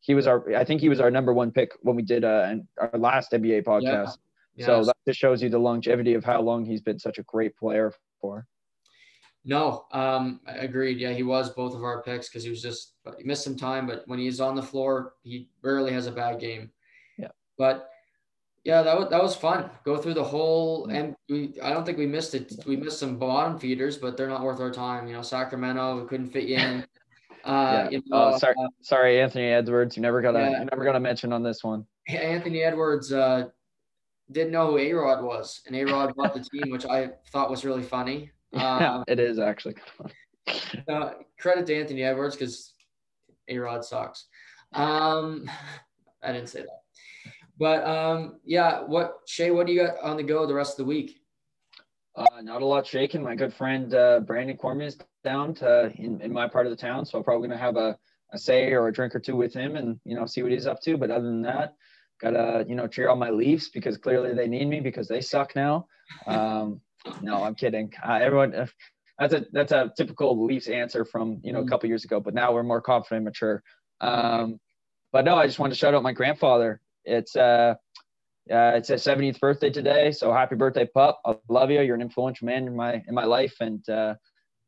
he was our, I think he was our number one pick when we did uh, our last NBA podcast. Yeah. Yes. So that just shows you the longevity of how long he's been such a great player for. No, um, agreed. Yeah, he was both of our picks because he was just he missed some time, but when he's on the floor, he rarely has a bad game. Yeah. But yeah, that was that was fun. Go through the whole, and we I don't think we missed it. We missed some bottom feeders, but they're not worth our time. You know, Sacramento, we couldn't fit you in. Uh, yeah. you know, oh, sorry, uh, sorry, Anthony Edwards. You never got to, yeah. you never got to mention on this one. Anthony Edwards uh, didn't know who A Rod was, and A Rod bought the team, which I thought was really funny. Yeah, um, it is actually. uh, credit to Anthony Edwards because A Rod sucks. Um, I didn't say that. But um, yeah, what Shay, what do you got on the go the rest of the week? Uh, not a lot shaking. My good friend uh, Brandon Cormier is down to in, in my part of the town, so I'm probably gonna have a, a say or a drink or two with him and you know see what he's up to. But other than that, gotta you know cheer on my Leafs because clearly they need me because they suck now. Um, no, I'm kidding. Uh, everyone, uh, that's a that's a typical Leafs answer from you know a mm. couple years ago. But now we're more confident, and mature. Um, but no, I just wanted to shout out my grandfather. It's uh, uh, it's his 70th birthday today, so happy birthday, pup! I love you. You're an influential man in my in my life, and uh,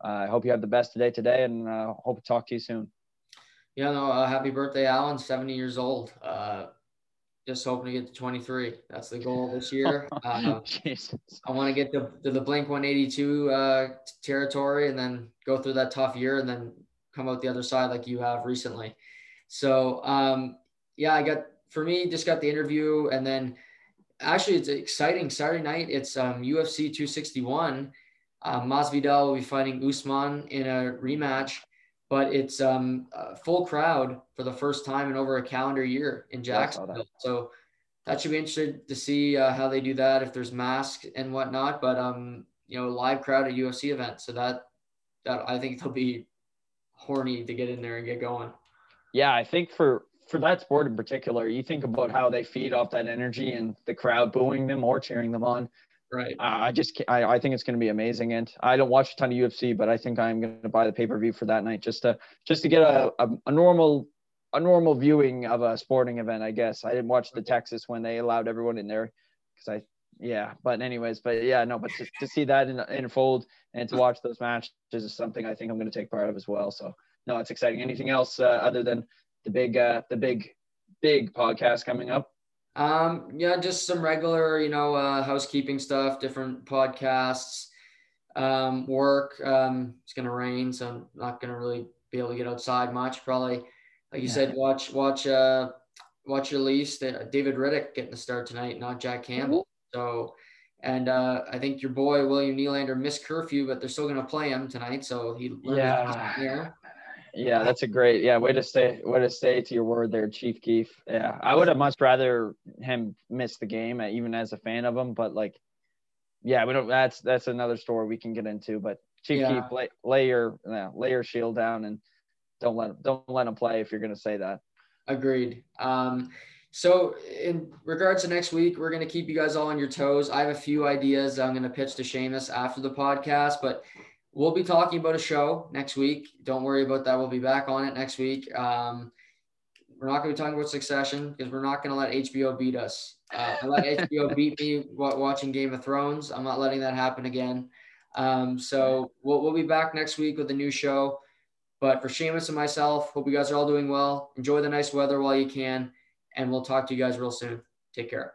I hope you have the best day today, and uh, hope to talk to you soon. Yeah, no, uh, happy birthday, Alan. 70 years old. Uh, just hoping to get to 23. That's the goal this year. Uh, I want to get to, to, the Blink 182 uh, territory and then go through that tough year and then come out the other side like you have recently. So, um, yeah, I got for me just got the interview and then actually it's exciting Saturday night. It's um, UFC 261. Uh, Masvidal will be fighting Usman in a rematch but it's um, a full crowd for the first time in over a calendar year in Jacksonville. So that should be interesting to see uh, how they do that if there's masks and whatnot. But um, you know, live crowd at UFC event, so that that I think they'll be horny to get in there and get going. Yeah, I think for for that sport in particular, you think about how they feed off that energy and the crowd booing them or cheering them on. Right. Uh, I just I, I think it's going to be amazing, and I don't watch a ton of UFC, but I think I'm going to buy the pay per view for that night just to just to get a, a, a normal a normal viewing of a sporting event. I guess I didn't watch the Texas when they allowed everyone in there because I yeah. But anyways, but yeah, no, but to, to see that in, unfold and to watch those matches is something I think I'm going to take part of as well. So no, it's exciting. Anything else uh, other than the big uh, the big big podcast coming up? Um, yeah, just some regular, you know, uh, housekeeping stuff, different podcasts, um, work. Um, it's gonna rain, so I'm not gonna really be able to get outside much. Probably, like you yeah. said, watch watch uh watch your Leafs. David Rittich getting the start tonight, not Jack Campbell. So, and uh, I think your boy William Nylander missed curfew, but they're still gonna play him tonight. So he yeah. Yeah, that's a great yeah way to stay way to stay to your word there, Chief Keef. Yeah, I would have much rather him miss the game, uh, even as a fan of him. But like, yeah, we don't. That's that's another story we can get into. But Chief yeah. Keef, lay, lay your lay your shield down and don't let don't let him play if you're going to say that. Agreed. Um, so in regards to next week, we're going to keep you guys all on your toes. I have a few ideas I'm going to pitch to Seamus after the podcast, but we'll be talking about a show next week. Don't worry about that. We'll be back on it next week. Um, we're not going to be talking about Succession because we're not going to let HBO beat us. Uh, I let HBO beat me watching Game of Thrones. I'm not letting that happen again. Um, so we'll, we'll be back next week with a new show. But for Seamus and myself, hope you guys are all doing well. Enjoy the nice weather while you can. And we'll talk to you guys real soon. Take care.